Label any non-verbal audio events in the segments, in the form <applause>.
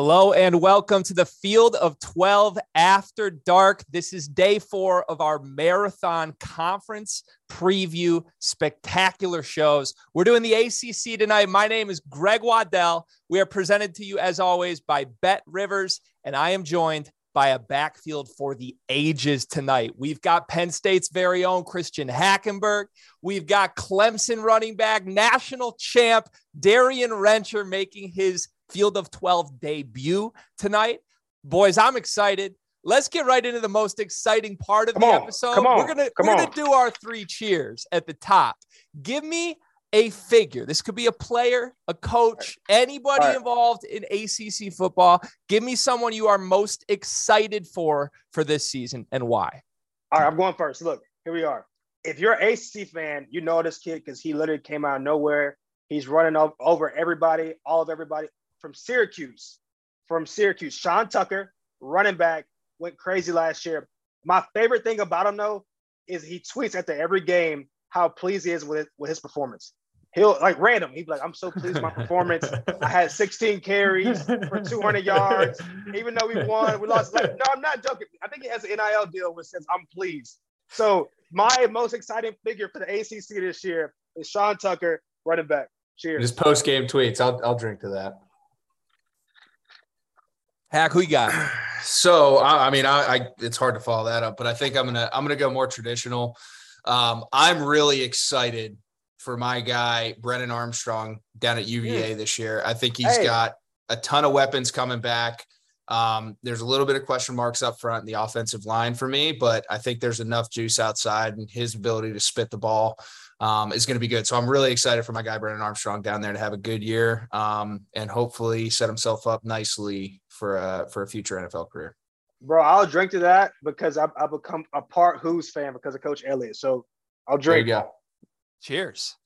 Hello and welcome to the Field of 12 After Dark. This is day four of our marathon conference preview spectacular shows. We're doing the ACC tonight. My name is Greg Waddell. We are presented to you, as always, by Bet Rivers, and I am joined by a backfield for the ages tonight. We've got Penn State's very own Christian Hackenberg. We've got Clemson running back, national champ Darien Rencher making his Field of 12 debut tonight. Boys, I'm excited. Let's get right into the most exciting part of Come the on, episode. come on, we're gonna come we're gonna do our three cheers at the top. Give me a figure. This could be a player, a coach, anybody right. involved in ACC football. Give me someone you are most excited for for this season and why. All right, I'm going first. Look, here we are. If you're an ACC fan, you know this kid because he literally came out of nowhere. He's running over everybody, all of everybody from Syracuse. From Syracuse, Sean Tucker, running back, went crazy last year. My favorite thing about him though is he tweets after every game how pleased he is with with his performance. He'll like random. He'd be like, "I'm so pleased with my performance. I had 16 carries for 200 yards. Even though we won, we lost. Like, no, I'm not joking. I think he has an NIL deal which says I'm pleased. So my most exciting figure for the ACC this year is Sean Tucker, running back. Cheers. Just post game tweets. I'll I'll drink to that. Hack, who you got? <sighs> So I, I mean, I, I it's hard to follow that up, but I think I'm gonna I'm gonna go more traditional. Um, I'm really excited for my guy Brennan Armstrong down at UVA this year. I think he's Hey. got a ton of weapons coming back. Um, there's a little bit of question marks up front in the offensive line for me, but I think there's enough juice outside, and his ability to spit the ball um, is going to be good. So I'm really excited for my guy Brennan Armstrong down there to have a good year um, and hopefully set himself up nicely for a for a future NFL career. Bro, I'll drink to that because I've, I've become a part Hoos fan because of Coach Elliott. So I'll There you drink. go. Cheers.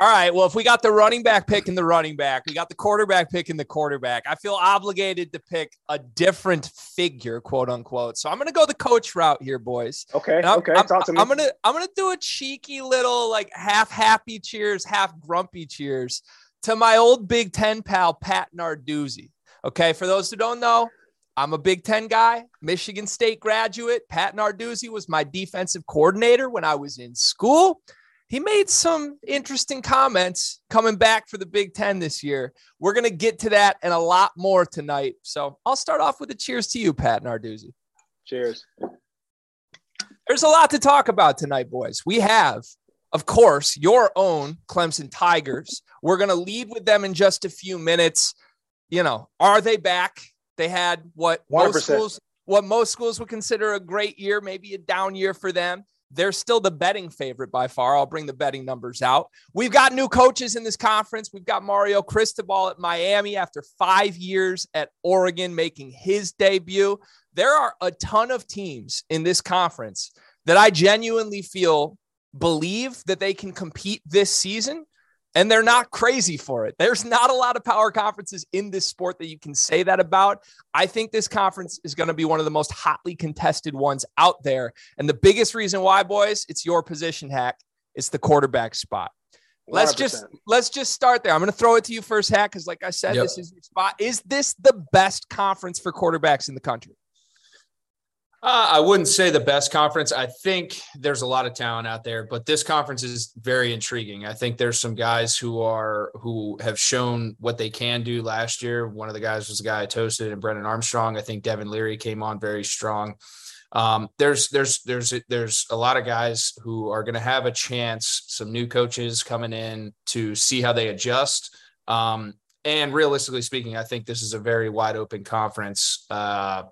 All right. Well, if we got the running back pick in the running back, we got the quarterback pick in the quarterback. I feel obligated to pick a different figure, quote unquote. So I'm going to go the coach route here, boys. Okay. And I'm, okay. I'm, Talk to me. I'm gonna I'm gonna do a cheeky little like half happy cheers, half grumpy cheers to my old Big Ten pal Pat Narduzzi. Okay, for those who don't know, I'm a Big Ten guy, Michigan State graduate. Pat Narduzzi was my defensive coordinator when I was in school. He made some interesting comments coming back for the Big Ten this year. We're gonna get to that and a lot more tonight. So I'll start off with a cheers to you, Pat Narduzzi. Cheers. There's a lot to talk about tonight, boys. We have, of course, your own Clemson Tigers. We're going to lead with them in just a few minutes. You know, are they back? They had what most 100%. schools what most schools would consider a great year, maybe a down year for them. They're still the betting favorite by far. I'll bring the betting numbers out. We've got new coaches in this conference. We've got Mario Cristobal at Miami after five years at Oregon making his debut. There are a ton of teams in this conference that I genuinely feel believe that they can compete this season and they're not crazy for it. There's not a lot of power conferences in this sport that you can say that about. I think this conference is going to be one of the most hotly contested ones out there. And the biggest reason why, boys, it's your position hack. It's the quarterback spot. Let's just 100%. let's just start there. I'm going to throw it to you first, hack, because like I said, Yep. this is your spot. Is this the best conference for quarterbacks in the country? Uh, I wouldn't say the best conference. I think there's a lot of talent out there, but this conference is very intriguing. I think there's some guys who are who have shown what they can do last year. One of the guys was the guy I toasted, and Brennan Armstrong. I think Devin Leary came on very strong. Um, there's there's there's there's a lot of guys who are going to have a chance. Some new coaches coming in to see how they adjust. Um, and realistically speaking, I think this is a very wide open conference. Uh,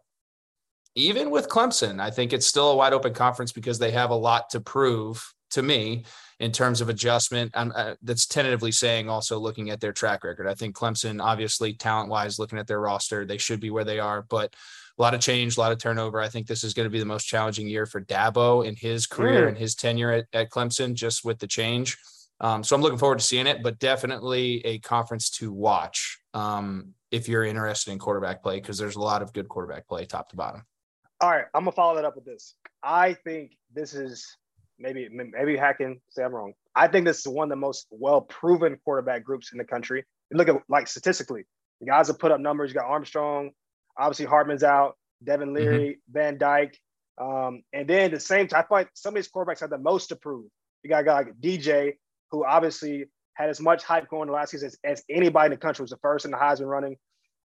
even with Clemson, I think it's still a wide open conference because they have a lot to prove to me in terms of adjustment. Uh, that's tentatively saying also looking at their track record. I think Clemson, obviously, talent wise, looking at their roster, they should be where they are, but a lot of change, a lot of turnover. I think this is going to be the most challenging year for Dabo in his career Mm. and his tenure at, at Clemson, just with the change. Um, so I'm looking forward to seeing it, but definitely a conference to watch um, if you're interested in quarterback play because there's a lot of good quarterback play top to bottom. All right, I'm gonna follow that up with this. I think this is maybe maybe hacking. Say I'm wrong. I think this is one of the most well proven quarterback groups in the country. You look at like statistically, the guys have put up numbers. You got Armstrong, obviously Hartman's out, Devin Leary, mm-hmm. Van Dyke. Um, and then at the same time, I like some of these quarterbacks have the most to prove. You got a guy like DJ, who obviously had as much hype going the last season as, as anybody in the country was the first in the Heisman running.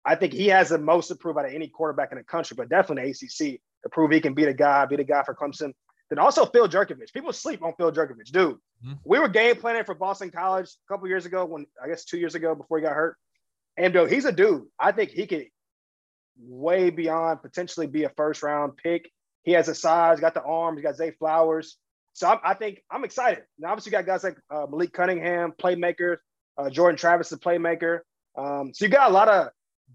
I think he has the most to prove out of any quarterback in the country, but definitely the ACC to prove he can be the guy, be the guy for Clemson. Then also Phil Jurkovec. People sleep on Phil Jurkovec, dude. Mm-hmm. We were game planning for Boston College a couple years ago, when I guess two years ago before he got hurt. And dude, he's a dude. I think he could way beyond potentially be a first round pick. He has a size, got the arms, got Zay Flowers. So I'm, i think I'm excited. Now, obviously, you got guys like uh, Malik Cunningham, playmaker, uh, Jordan Travis, the playmaker. Um, so you got a lot of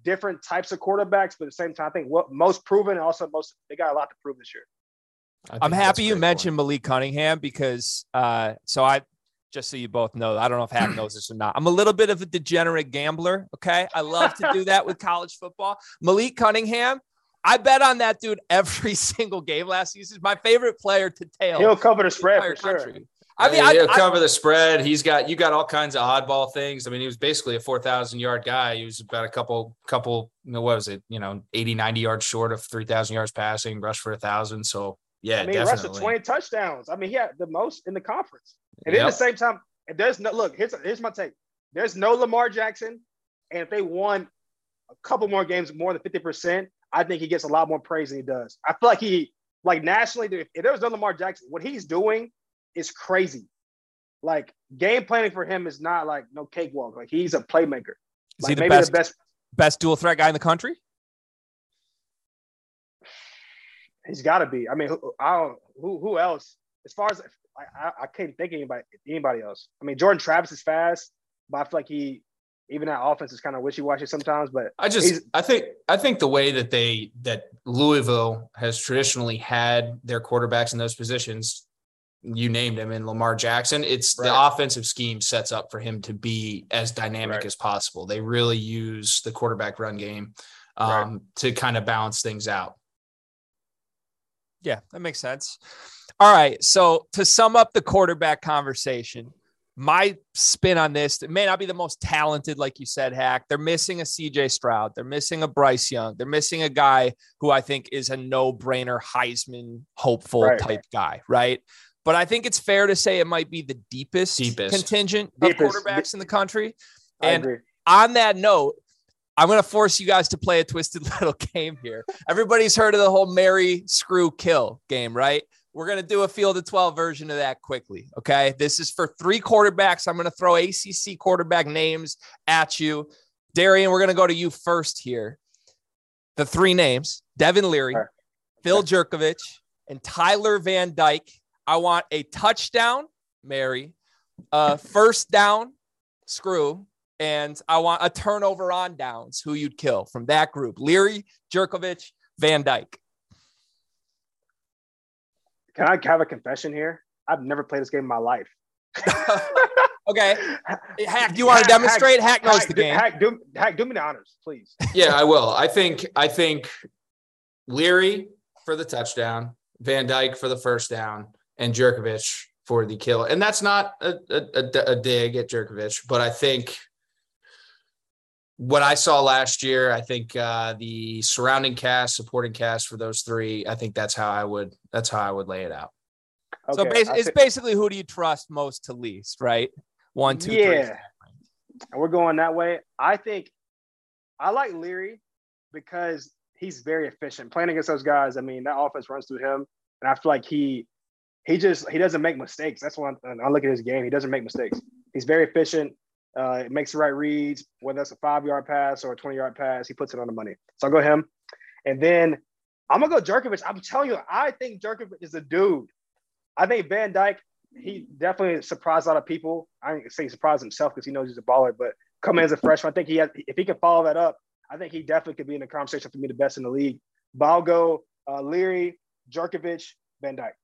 different types of quarterbacks, but at the same time, I think what most proven and also most they got a lot to prove this year. I'm happy you mentioned Malik Cunningham because uh, so I just so you both know, I don't know if Hack knows this or not. I'm a little bit of a degenerate gambler. Okay. I love to do that with college football. Malik Cunningham, I bet on that dude every <laughs> single game last season. My favorite player to tail. He'll cover the spread for sure. I mean, he'll I, cover I, the spread. He's got you got all kinds of oddball things. I mean, he was basically a four thousand yard guy. He was about a couple, couple. You know, what was it? You know, 80, 90 yards short of three thousand yards passing, rush for a thousand. So yeah, I mean, definitely. rushed for twenty touchdowns. I mean, he had the most in the conference. And yep. at the same time, there's no look. Here's here's my take. There's no Lamar Jackson, and if they won a couple more games, more than fifty percent, I think he gets a lot more praise than he does. I feel like he, like nationally, if, if there was no Lamar Jackson, what he's doing is crazy. Like game planning for him is not like no cakewalk. Like he's a playmaker. Is like, he the best, the best best dual threat guy in the country? He's got to be. I mean, who, I don't, who who else? As far as I, I can't think of anybody anybody else. I mean, Jordan Travis is fast, but I feel like he even that offense is kind of wishy washy sometimes. But I just I think I think the way that they that Louisville has traditionally had their quarterbacks in those positions, you named him in Lamar Jackson. It's right. the offensive scheme sets up for him to be as dynamic right. as possible. They really use the quarterback run game um, right. to kind of balance things out. Yeah, that makes sense. All right. So to sum up the quarterback conversation, my spin on this, it may not be the most talented, like you said, Hack. They're missing a CJ Stroud. They're missing a Bryce Young. They're missing a guy who I think is a no brainer Heisman hopeful right. type guy, right? But I think it's fair to say it might be the deepest, deepest. contingent deepest. of quarterbacks in the country. And on that note, I'm going to force you guys to play a twisted <laughs> little game here. Everybody's heard of the whole Mary Screw Kill game, right? We're going to do a field of 12 version of that quickly. Okay. This is for three quarterbacks. I'm going to throw ACC quarterback names at you. Darien, we're going to go to you first here. The three names Devin Leary, right. Phil Jurkovec, and Tyler Van Dyke. I want a touchdown, Mary, a first down, screw, and I want a turnover on downs, who you'd kill from that group Leary, Jurkovec, Van Dyke. Can I have a confession here? I've never played this game in my life. <laughs> okay. <laughs> Hack, do you want to demonstrate? Hack, Hack knows Hack, the game. Hack do, Hack, do me the honors, please. <laughs> Yeah, I will. I think I think Leary for the touchdown, Van Dyke for the first down, and Jurkovec for the kill. And that's not a, a, a dig at Jurkovec, but I think what I saw last year, I think uh, the surrounding cast, supporting cast for those three, I think that's how I would that's how I would lay it out. Okay, so basically, it's basically who do you trust most to least, right? One, two, yeah. Three. And we're going that way. I think I like Leary because he's very efficient playing against those guys. I mean, that offense runs through him, and I feel like he he just he doesn't make mistakes. That's why I look at his game. He doesn't make mistakes. He's very efficient. Uh, makes the right reads, whether that's a five yard pass or a 20 yard pass, he puts it on the money. So I'll go him. And then I'm to go Jurkovec. I'm telling you, I think Jurkovec is a dude. I think Van Dyke, he definitely surprised a lot of people. I ain't say surprised himself because he knows he's a baller, but coming as a freshman, I think he has, if he can follow that up, I think he definitely could be in the conversation for me the best in the league. But I'll go uh, Leary, Jurkovec, Van Dyke.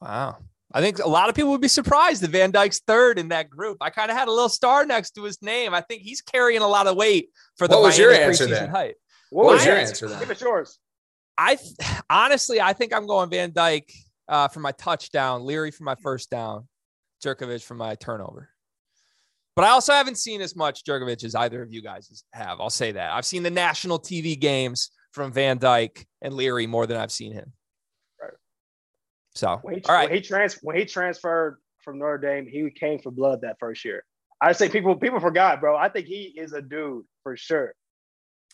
Wow. I think a lot of people would be surprised that Van Dyke's third in that group. I kind of had a little star next to his name. I think he's carrying a lot of weight for the what was your answer then? Height. What was your answer then? Give it yours. I honestly, I think I'm going Van Dyke uh, for my touchdown, Leary for my first down, Jurkovec for my turnover. But I also haven't seen as much Jurkovec as either of you guys have. I'll say that. I've seen the national TV games from Van Dyke and Leary more than I've seen him. So, when he, all right. When he, trans- when he transferred from Notre Dame, he came for blood that first year. I say people people forgot, bro. I think he is a dude for sure.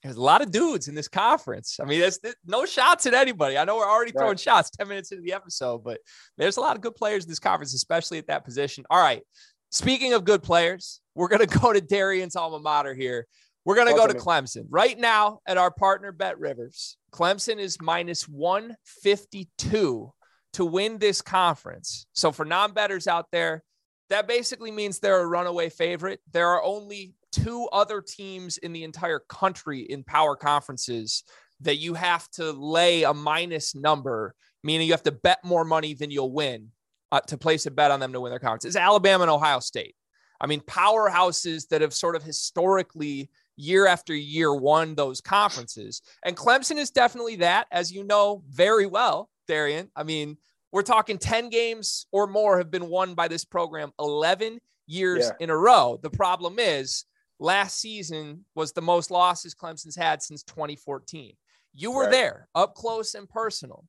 There's a lot of dudes in this conference. I mean, there's, there's no shots at anybody. I know we're already throwing right. shots 10 minutes into the episode, but there's a lot of good players in this conference, especially at that position. All right. Speaking of good players, we're going <laughs> to go to Darien's alma mater here. We're going to go to Clemson. Right now at our partner Bet Rivers, Clemson is minus 152 to win this conference. So for non betters out there, that basically means they're a runaway favorite. There are only two other teams in the entire country in power conferences that you have to lay a minus number, meaning you have to bet more money than you'll win uh, to place a bet on them to win their conference. It's Alabama and Ohio State. I mean, powerhouses that have sort of historically year after year won those conferences. And Clemson is definitely that, as you know very well, Darien. I mean, we're talking 10 games or more have been won by this program 11 years yeah. in a row. The problem is last season was the most losses Clemson's had since 2014. You were right. there up close and personal.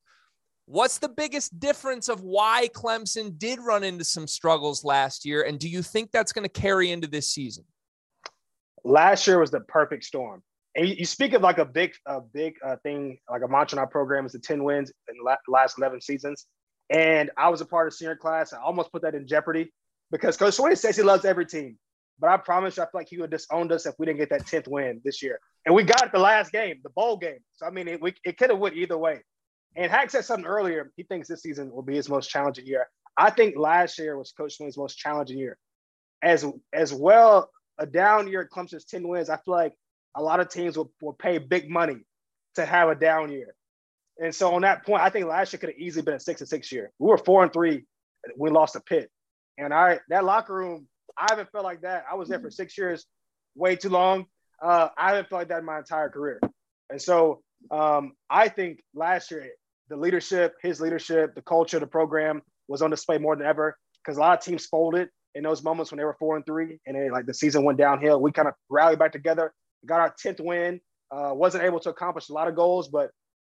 What's the biggest difference of why Clemson did run into some struggles last year? And do you think that's going to carry into this season? Last year was the perfect storm. And you, speak of like a big, a big uh, thing, like a mantra in our program is the 10 wins in the last 11 seasons. And I was a part of senior class. I almost put that in jeopardy because Coach Swinney says he loves every team. But I promise you, I feel like he would have disowned us if we didn't get that 10th win this year. And we got it the last game, the bowl game. So, I mean, it, it could have went either way. And Hack said something earlier. He thinks this season will be his most challenging year. I think last year was Coach Swinney's most challenging year. As, as well, a down year at Clemson's 10 wins, I feel like a lot of teams will, will pay big money to have a down year. And so on that point, I think last year could have easily been a six and six year. We were four and three. We lost a pit. And I that locker room, I haven't felt like that. I was there for six years, way too long. Uh, I haven't felt like that in my entire career. And so um, I think last year, the leadership, his leadership, the culture, the program was on display more than ever because a lot of teams folded in those moments when they were four and three and then like the season went downhill. We kind of rallied back together, got our 10th win, uh, wasn't able to accomplish a lot of goals, but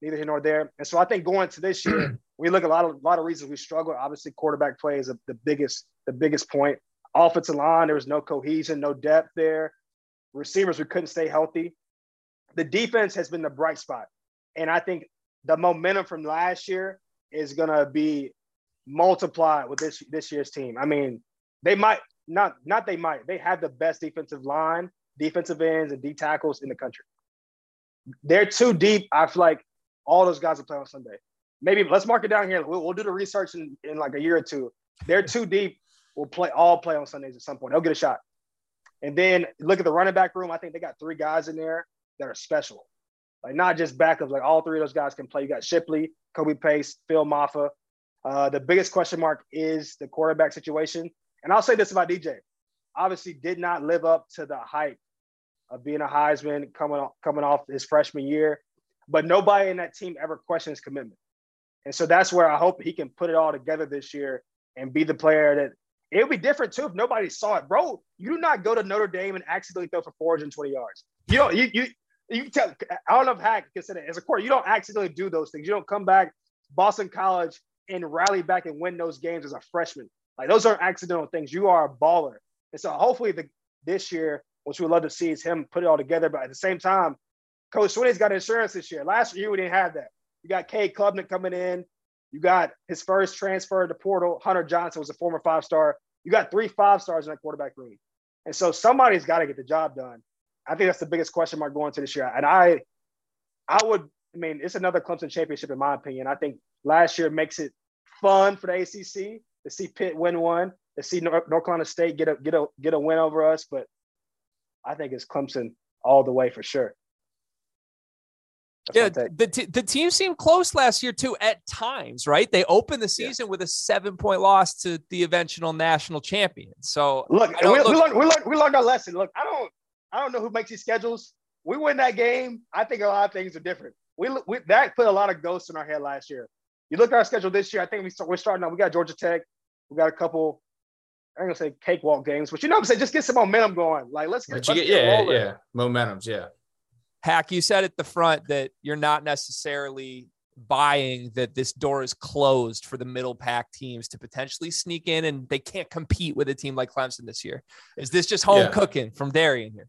neither here nor there. And so I think going to this year, <clears throat> we look at a lot of a lot of reasons we struggle. Obviously, quarterback play is a, the biggest the biggest point. Offensive line, there was no cohesion, no depth there. Receivers, we couldn't stay healthy. The defense has been the bright spot, and I think the momentum from last year is gonna be multiplied with this this year's team. I mean, they might not not they might they have the best defensive line, defensive ends, and D tackles in the country. They're too deep. I feel like all those guys will play on Sunday. Maybe let's mark it down here. We'll, we'll do the research in, in like a year or two. They're too deep. We'll play all play on Sundays at some point. They'll get a shot. And then look at the running back room. I think they got three guys in there that are special. Like not just backups, like all three of those guys can play. You got Shipley, Kobe Pace, Phil Mafah. Uh, the biggest question mark is the quarterback situation. And I'll say this about DJ. Obviously, did not live up to the hype of being a Heisman coming off, coming off his freshman year but nobody in that team ever questions commitment. And so that's where I hope he can put it all together this year and be the player that it would be different too if nobody saw it. Bro, you do not go to Notre Dame and accidentally throw for 420 yards. You don't, you, you, you tell, I don't know if Hack can say that as a quarter, you don't accidentally do those things. You don't come back Boston College and rally back and win those games as a freshman. Like those aren't accidental things. You are a baller. And so hopefully the, this year, which we would love to see is him put it all together. But at the same time, Coach Swinney's got insurance this year. Last year we didn't have that. You got Cade Klubnik coming in. You got his first transfer to portal. Hunter Johnson was a former five star. You got three five stars in that quarterback room. And so somebody's got to get the job done. I think that's the biggest question mark going to this year. And I, I would, I mean, it's another Clemson championship in my opinion. I think last year makes it fun for the ACC to see Pitt win one, to see North, North Carolina State get a get a get a win over us. But I think it's Clemson all the way for sure. That's yeah, the, t- the team seemed close last year too at times, right? They opened the season yeah. with a seven point loss to the eventual national champion. So look, we, look, we, learned, we, learned, we learned our lesson. Look, I don't I don't know who makes these schedules. We win that game. I think a lot of things are different. We, we that put a lot of ghosts in our head last year. You look at our schedule this year. I think we start, we're starting out. We got Georgia Tech. We got a couple I'm gonna say cakewalk games, but you know what I'm saying. Just get some momentum going. Like let's get, let's get, get yeah, rolling. yeah, momentum's yeah. Hack, you said at the front that you're not necessarily buying that this door is closed for the middle pack teams to potentially sneak in and they can't compete with a team like Clemson this year. Is this just home yeah. cooking from Darien here?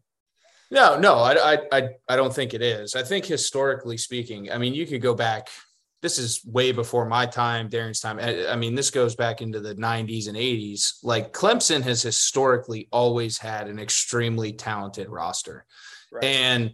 No, no, I, I, I don't think it is. I think historically speaking, I mean, you could go back. This is way before my time, Darien's time. I, I mean, this goes back into the 90s and 80s. Like Clemson has historically always had an extremely talented roster. Right. And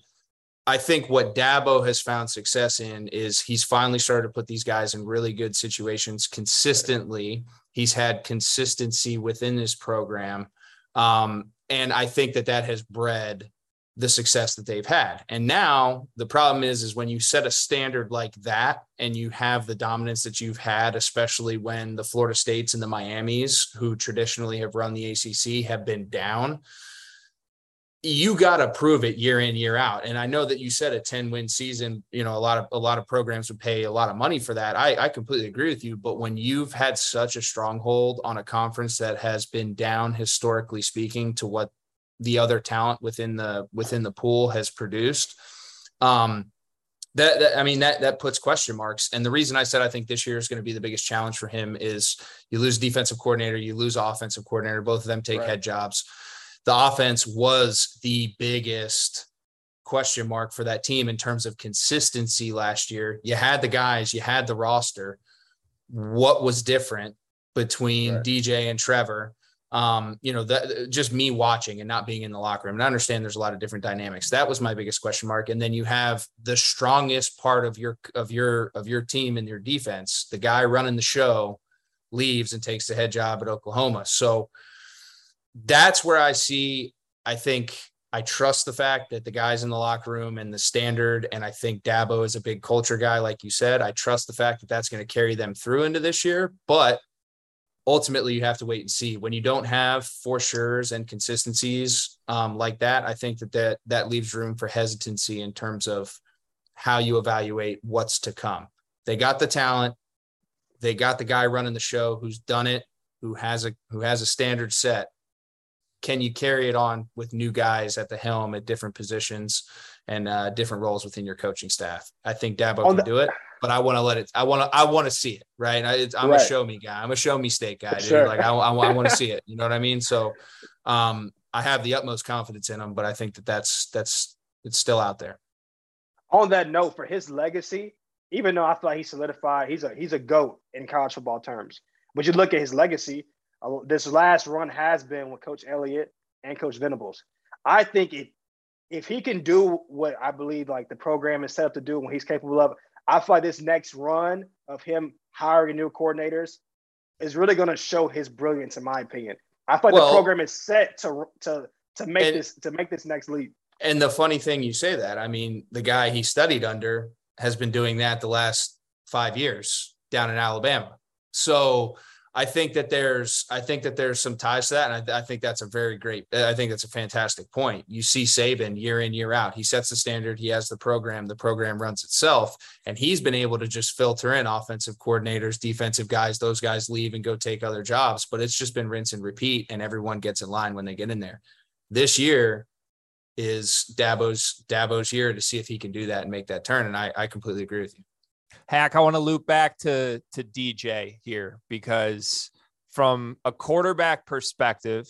I think what Dabo has found success in is he's finally started to put these guys in really good situations consistently. He's had consistency within this program. Um, and I think that that has bred the success that they've had. And now the problem is, is when you set a standard like that and you have the dominance that you've had, especially when the Florida States and the Miamis, who traditionally have run the ACC, have been down you got to prove it year in year out. And i know that you said a 10 win season you know a lot of a lot of programs would pay a lot of money for that. I i completely agree with you. But when you've had such a stronghold on a conference that has been down historically speaking to what the other talent within the within the pool has produced um that, that, I mean that that puts question marks. And the reason I said I think this year is going to be the biggest challenge for him is you lose defensive coordinator, you lose offensive coordinator. Both of them take right. head jobs the offense was the biggest question mark for that team in terms of consistency last year. You had the guys, you had the roster. What was different between right. DJ and Trevor? Um, you know, that just me watching and not being in the locker room. And I understand there's a lot of different dynamics. That was my biggest question mark. And then you have the strongest part of your of your of your team and your defense. The guy running the show leaves and takes the head job at Oklahoma. So that's where I see, I think I trust the fact that the guys in the locker room and the standard, and I think Dabo is a big culture guy, like you said. I trust the fact that that's going to carry them through into this year. But ultimately, you have to wait and see. When you don't have for sure's and consistencies um, like that, I think that, that that leaves room for hesitancy in terms of how you evaluate what's to come. They got the talent, they got the guy running the show who's done it, who has a who has a standard set can you carry it on with new guys at the helm at different positions and uh, different roles within your coaching staff? I think Dabo can the, do it, but I want to let it. I want to. I want to see it. Right. I, am right. a show me guy. I'm a show me state guy. Sure. Like I, I, I want to see it. You know what I mean? So, um, I have the utmost confidence in him, but I think that that's that's it's still out there. On that note, for his legacy, even though I feel like he's solidified, he's a he's a goat in college football terms. But you look at his legacy, Uh, this last run has been with Coach Elliott and Coach Venables. I think if if he can do what I believe like the program is set up to do when he's capable of, I feel like this next run of him hiring new coordinators is really going to show his brilliance, in my opinion. I feel like well, the program is set to to to make and, this to make this next leap. And the funny thing you say that, I mean, the guy he studied under has been doing that the last five years down in Alabama. So I think that there's I think that there's some ties to that, and I, I, think that's a very great. I think that's a fantastic point. You see Saban year in year out. He sets the standard. He has the program. The program runs itself, and he's been able to just filter in offensive coordinators, defensive guys. Those guys leave and go take other jobs, but it's just been rinse and repeat, and everyone gets in line when they get in there. This year is Dabo's Dabo's year to see if he can do that and make that turn, and I, I completely agree with you. Hack, I want to loop back to to DJ here because from a quarterback perspective,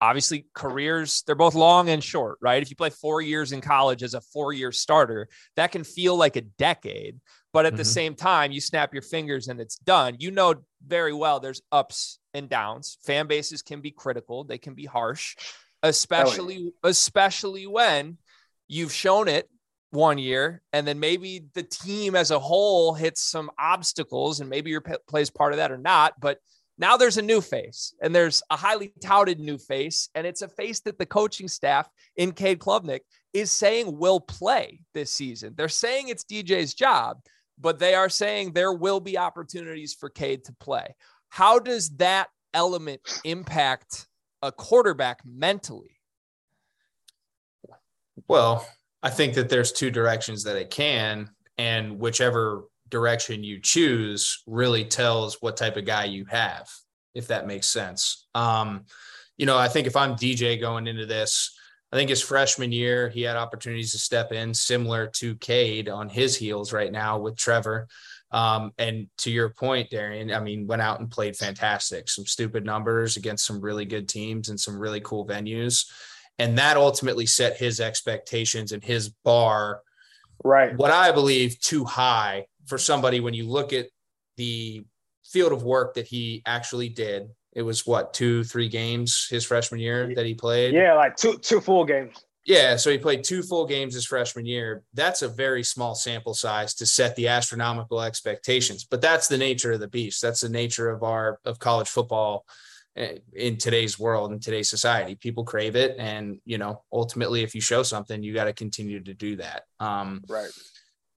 obviously careers they're both long and short, right? If you play 4 years in college as a 4-year starter, that can feel like a decade, but at mm-hmm. the same time, you snap your fingers and it's done. You know very well there's ups and downs. Fan bases can be critical, they can be harsh, especially especially when you've shown it one year and then maybe the team as a whole hits some obstacles and maybe your plays part of that or not but now there's a new face and there's a highly touted new face and it's a face that the coaching staff in Cade Klubnik is saying will play this season. They're saying it's DJ's job but they are saying there will be opportunities for Cade to play. How does that element impact a quarterback mentally? Well I think that there's two directions that it can, and whichever direction you choose really tells what type of guy you have. if that makes sense. Um, you know, I think if I'm DJ going into this, I think his freshman year, he had opportunities to step in similar to Cade on his heels right now with Trevor. Um, and to your point, Darien, I mean, went out and played fantastic, some stupid numbers against some really good teams and some really cool venues. And that ultimately set his expectations and his bar, right? What I believe too high for somebody when you look at the field of work that he actually did. It was what two, three games his freshman year that he played. Yeah, like two two full games. Yeah, so he played two full games his freshman year. That's a very small sample size to set the astronomical expectations, but that's the nature of the beast. That's the nature of our of college football in today's world in today's society. People crave it, and you know, ultimately, if you show something, you got to continue to do that. Um, right.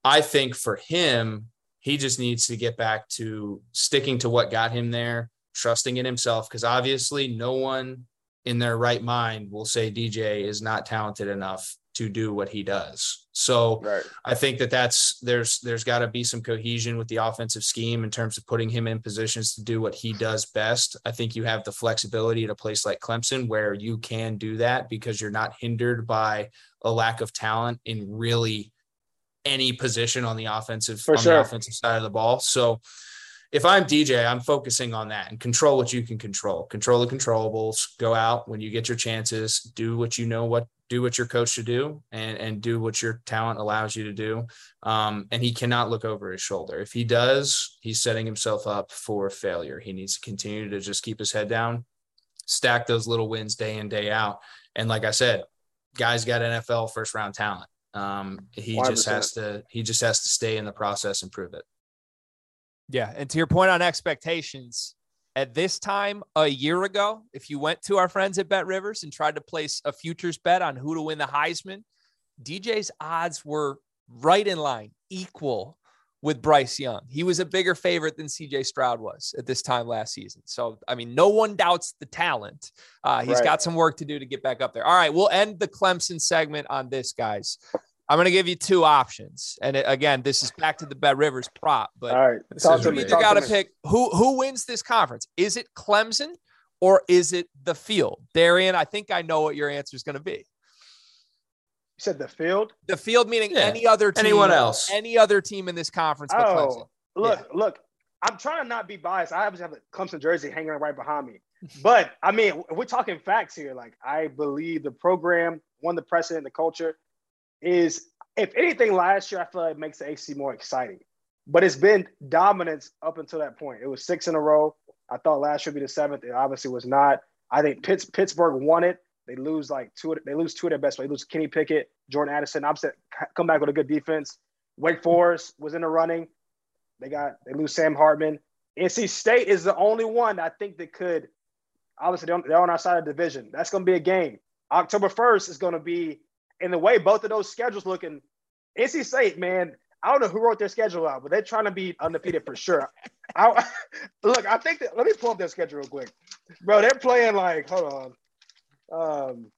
I think for him, he just needs to get back to sticking to what got him there, trusting in himself, because obviously, no one in their right mind will say DJ is not talented enough to do what he does. So right. I think that that's there's there's got to be some cohesion with the offensive scheme in terms of putting him in positions to do what he does best. I think you have the flexibility at a place like Clemson where you can do that because you're not hindered by a lack of talent in really any position on the offensive For on sure. the offensive side of the ball. So if I'm DJ, I'm focusing on that and control what you can control. Control the controllables. Go out when you get your chances. Do what you know what do what your coach should do, and and do what your talent allows you to do. Um, and he cannot look over his shoulder. If he does, he's setting himself up for failure. He needs to continue to just keep his head down, stack those little wins day in day out. And like I said, guys got NFL first round talent. Um, he 100%. just has to he just has to stay in the process and prove it. Yeah. And to your point on expectations, at this time a year ago, if you went to our friends at Bet Rivers and tried to place a futures bet on who to win the Heisman, DJ's odds were right in line, equal with Bryce Young. He was a bigger favorite than CJ Stroud was at this time last season. So, I mean, no one doubts the talent. Uh, he's Right. got some work to do to get back up there. All right. We'll end the Clemson segment on this, guys. I'm going to give you two options. And again, this is back to the Bet Rivers prop, but All right. This Talk you either got to to pick who who wins this conference. Is it Clemson or is it the field? Darien, I think I know what your answer is going to be. You said the field. The field meaning Yeah. any other team, Anyone else? any other team in this conference but oh, Clemson. Oh, look, look. I'm trying to not be biased. I obviously have a Clemson jersey hanging right behind me. But I mean, we're talking facts here. Like I believe the program, one, the precedent, the culture is, if anything, last year I feel like it makes the AC more exciting. But it's been dominance up until that point. It was six in a row. I thought last year would be the seventh. It obviously was not. I think Pitts, Pittsburgh won it. They lose like two. They lose two of their best. They lose Kenny Pickett, Jordan Addison. Obviously, come back with a good defense. Wake Forest was in the running. They got they lose Sam Hartman. NC State is the only one I think that could. Obviously, they're on, they're on our side of the division. That's going to be a game. October first is going to be in the way both of those schedules looking. NC State, man, I don't know who wrote their schedule out, but they're trying to be undefeated for sure. <laughs> I, <laughs> look, I think that. Let me pull up their schedule real quick, bro. They're playing like hold on. Um,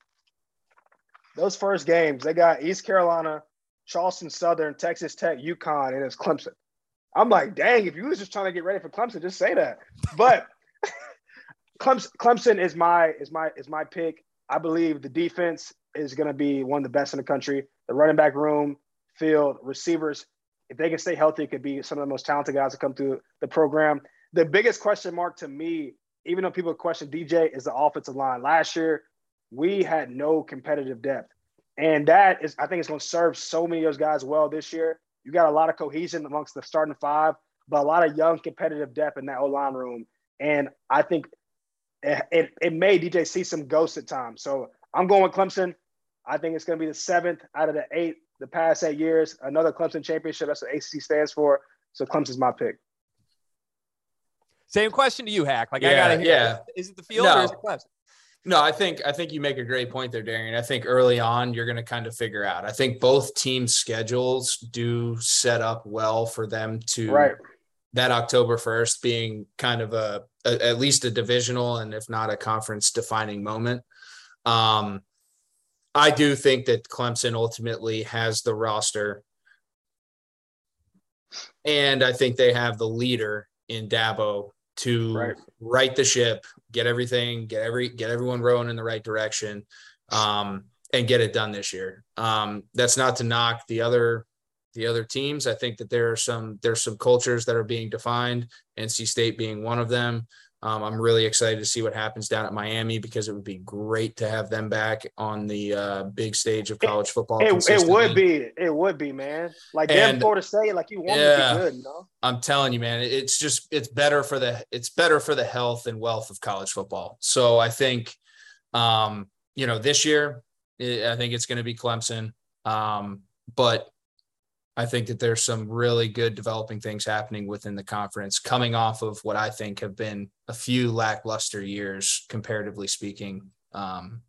those first games, they got East Carolina, Charleston Southern, Texas Tech, UConn, and it's Clemson. I'm like, dang, if you was just trying to get ready for Clemson, just say that. But <laughs> Clemson, Clemson is my is my is my pick. I believe the defense is going to be one of the best in the country. The running back room, field, receivers, if they can stay healthy, it could be some of the most talented guys that come through the program. The biggest question mark to me, even though people question DJ, is the offensive line. Last year, we had no competitive depth. And that is, I think, it's going to serve so many of those guys well this year. You got a lot of cohesion amongst the starting five, but a lot of young competitive depth in that O line room. And I think it, it, it made DJ see some ghosts at times. So I'm going with Clemson. I think it's going to be the seventh out of the eight, the past eight years. Another Clemson championship. That's what ACC stands for. So Clemson's my pick. Same question to you, Hack. Like I gotta hear. yeah. Is it the field No. or is it Clemson? No, I think I think you make a great point there, Darien. I think early on you're going to kind of figure out. I think both teams' schedules do set up well for them to Right. that October first being kind of a, a at least a divisional and if not a conference defining moment. Um, I do think that Clemson ultimately has the roster, and I think they have the leader in Dabo to Right. right the ship, get everything, get every get everyone rowing in the right direction, um, and get it done this year. Um, that's not to knock the other the other teams. I think that there are some there's some cultures that are being defined. NC State being one of them. Um, I'm really excited to see what happens down at Miami because it would be great to have them back on the uh, big stage of college football. It, it would be. It would be, man. Like them And- Florida State, like you want Yeah. to be good, you know? I'm telling you, man, it's just it's better for the it's better for the health and wealth of college football. So I think, um, you know, this year I I think it's going to be Clemson, um, but I think that there's some really good developing things happening within the conference, coming off of what I think have been a few lackluster years, comparatively speaking, um,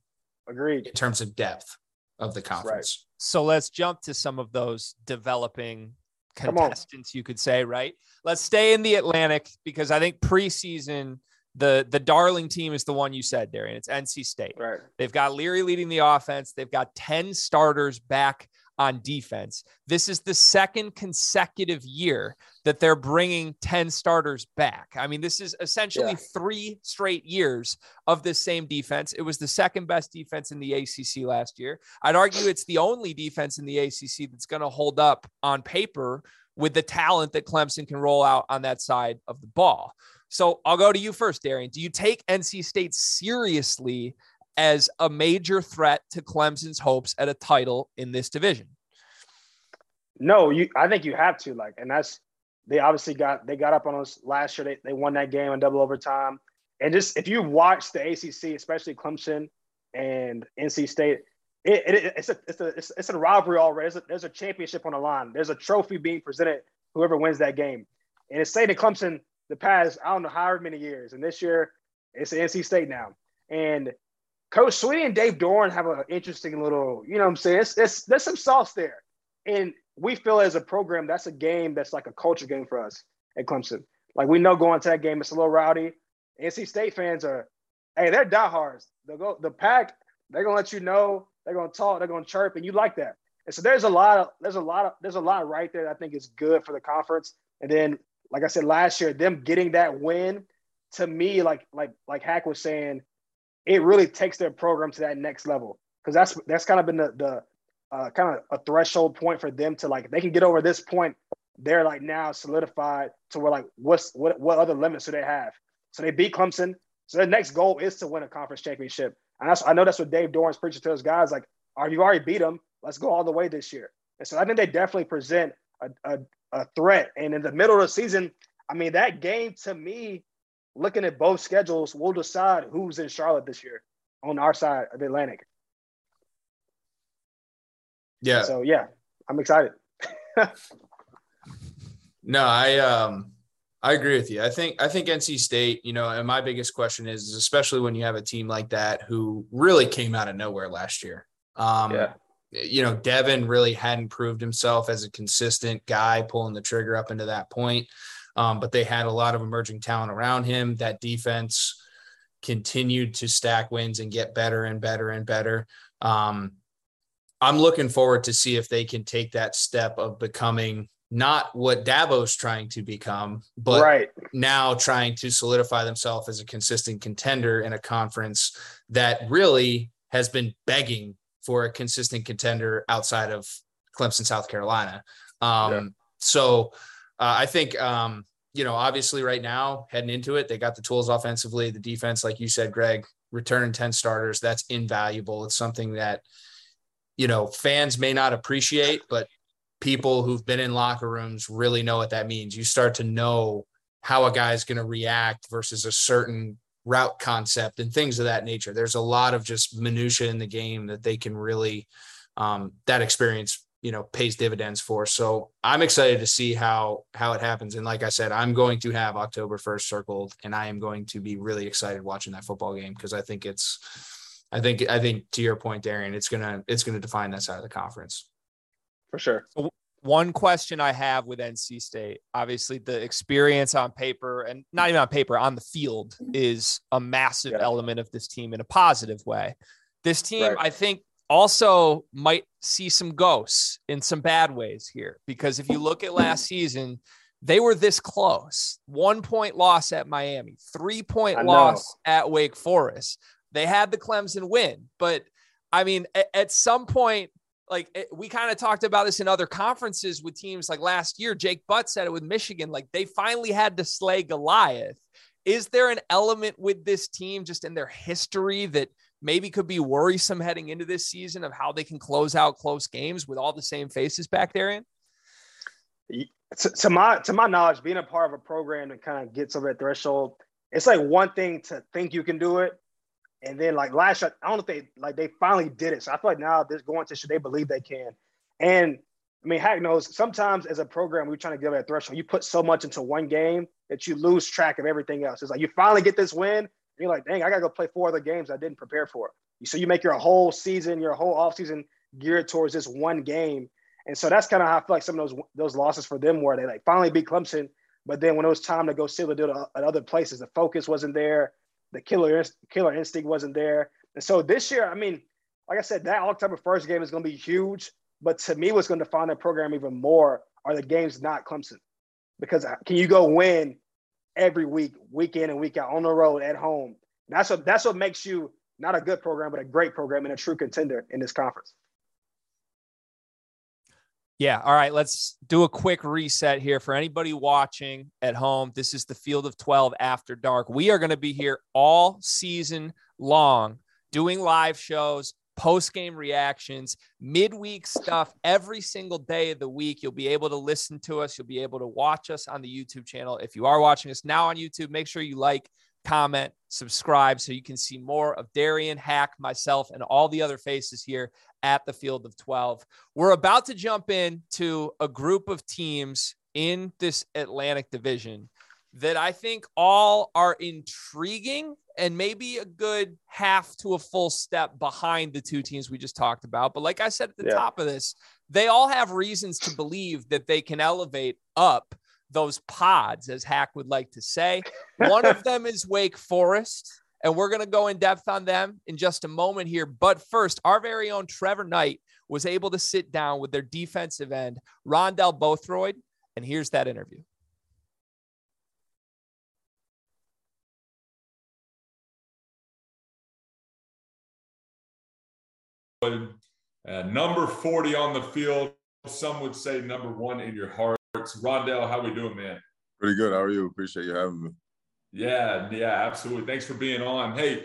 Agreed. in terms of depth of the conference. So let's jump to some of those developing contestants, you could say, right? Let's stay in the Atlantic because I think preseason the the darling team is the one you said, Darien. It's NC State. Right. They've got Leary leading the offense. They've got 10 starters back on defense. This is the second consecutive year that they're bringing 10 starters back. I mean, this is essentially Yeah. three straight years of this same defense. It was the second best defense in the ACC last year. I'd argue it's the only defense in the ACC that's going to hold up on paper with the talent that Clemson can roll out on that side of the ball. So I'll go to you first, Darien. Do you take NC State seriously as a major threat to Clemson's hopes at a title in this division? No, you. I think you have to like, and that's they obviously got they got up on us last year. They they won that game in double overtime, and just if you watch the ACC, especially Clemson and NC State, it, it it's a it's a it's, it's a rivalry already. There's a, there's a championship on the line. There's a trophy being presented whoever wins that game, and it's stayed in Clemson the past I don't know however many years, and this year it's NC State now, and Coach Swinney and Dave Doeren have an interesting little, you know what I'm saying? It's, it's, there's some sauce there. And we feel as a program, that's a game that's like a culture game for us at Clemson. Like we know going to that game, it's a little rowdy. NC State fans are, hey, they're diehards. They'll go, the pack, they're gonna let you know, they're gonna talk, they're gonna chirp, and you like that. And so there's a lot of, there's a lot of, there's a lot right there that I think is good for the conference. And then, like I said last year, them getting that win, to me, like like like Hack was saying, it really takes their program to that next level. Because that's that's kind of been the the uh, kind of a threshold point for them to like they can get over this point they're like now solidified to where like what's what what other limits do they have? So they beat clemson. So their next goal is to win a conference championship. And that's i know that's what dave doeren's preaching to his guys like are you already beat them let's go all the way this year. And so i think they definitely present a, a, a threat. And in the middle of the season i mean that game to me looking at both schedules we'll decide who's in charlotte this year on our side of the atlantic Yeah. so yeah i'm excited <laughs> No, I um I agree with you. I think I think NC State, you know, and my biggest question is, especially when you have a team like that who really came out of nowhere last year. Um Yeah. you know, Devin really hadn't proved himself as a consistent guy pulling the trigger up into that point. Um, but they had a lot of emerging talent around him. That defense continued to stack wins and get better and better and better. Um, I'm looking forward to see if they can take that step of becoming not what Dabo's trying to become, but right now trying to solidify themselves as a consistent contender in a conference that really has been begging for a consistent contender outside of Clemson, South Carolina. Um, Yeah. So uh, I think, um, you know, obviously right now heading into it, they got the tools offensively, the defense, like you said, Greg, returning 10 starters. That's invaluable. It's something that, you know, fans may not appreciate, but people who've been in locker rooms really know what that means. You start to know how a guy's going to react versus a certain route concept and things of that nature. There's a lot of just minutia in the game that they can really um, that experience, you know, pays dividends for. So I'm excited to see how how it happens. And like I said, I'm going to have October 1st circled, and I am going to be really excited watching that football game because I think it's. I think I think to your point, Darien, it's gonna it's gonna define that side of the conference. for sure One question I have with NC State, obviously the experience on paper and not even on paper, on the field mm-hmm. is a massive Yeah. element of this team in a positive way. This team, Right. I think, also might see some ghosts in some bad ways here because if you look at last season, They were this close. One point loss at Miami, three point loss at Wake Forest. They had the Clemson win, but I mean, at, at some point, like it, we kind of talked about this in other conferences with teams like last year. Jake Butt said it with Michigan. Like they finally had to slay Goliath. Is there an element with this team just in their history that maybe could be worrisome heading into this season of how they can close out close games with all the same faces back there in? To, to my to my knowledge, being a part of a program that kind of gets over that threshold, it's like one thing to think you can do it, and then like last year, I don't know if they like they finally did it. So I feel like now they're going to should they believe they can. And I mean, Hack knows sometimes as a program, we're trying to get over that threshold. You put so much into one game that you lose track of everything else. It's like you finally get this win, you're like, dang, I gotta go play four other games I didn't prepare for. So you make your whole season, your whole offseason geared towards this one game. And so that's kind of how I feel like some of those those losses for them were. They like finally beat Clemson, but then when it was time to go seal the uh, deal at other places, the focus wasn't there, the killer killer instinct wasn't there. And so this year, I mean, like I said, that October first game is going to be huge. But to me, what's going to define the program even more are the games not Clemson, because uh, can you go win every week, week in and week out on the road at home. That's what that's what makes you not a good program, but a great program and a true contender in this conference. Yeah. All right. Let's do a quick reset here for anybody watching at home. This is the Field of 12 after dark. We are going to be here all season long doing live shows, post game reactions, midweek stuff every single day of the week. You'll be able to listen to us. You'll be able to watch us on the YouTube channel. If you are watching us now on YouTube, make sure you like, comment, subscribe so you can see more of Darien, Hack, myself, and all the other faces here at the Field of 12. We're about to jump into a group of teams in this Atlantic division that I think all are intriguing and maybe a good half to a full step behind the two teams we just talked about. But like I said at the yeah. top of this, they all have reasons to believe that they can elevate up those pods, as Hack would like to say. One of <laughs> them is Wake Forest, and we're going to go in depth on them in just a moment here. But first, our very own Trevor Knight was able to sit down with their defensive end, Rondell Bothroyd, and here's that interview. Uh, number 40 on the field. Some would say number one in your hearts. Rondell, how we doing, man? Pretty good. How are you? Appreciate you having me. Yeah, yeah, absolutely. Thanks for being on. Hey,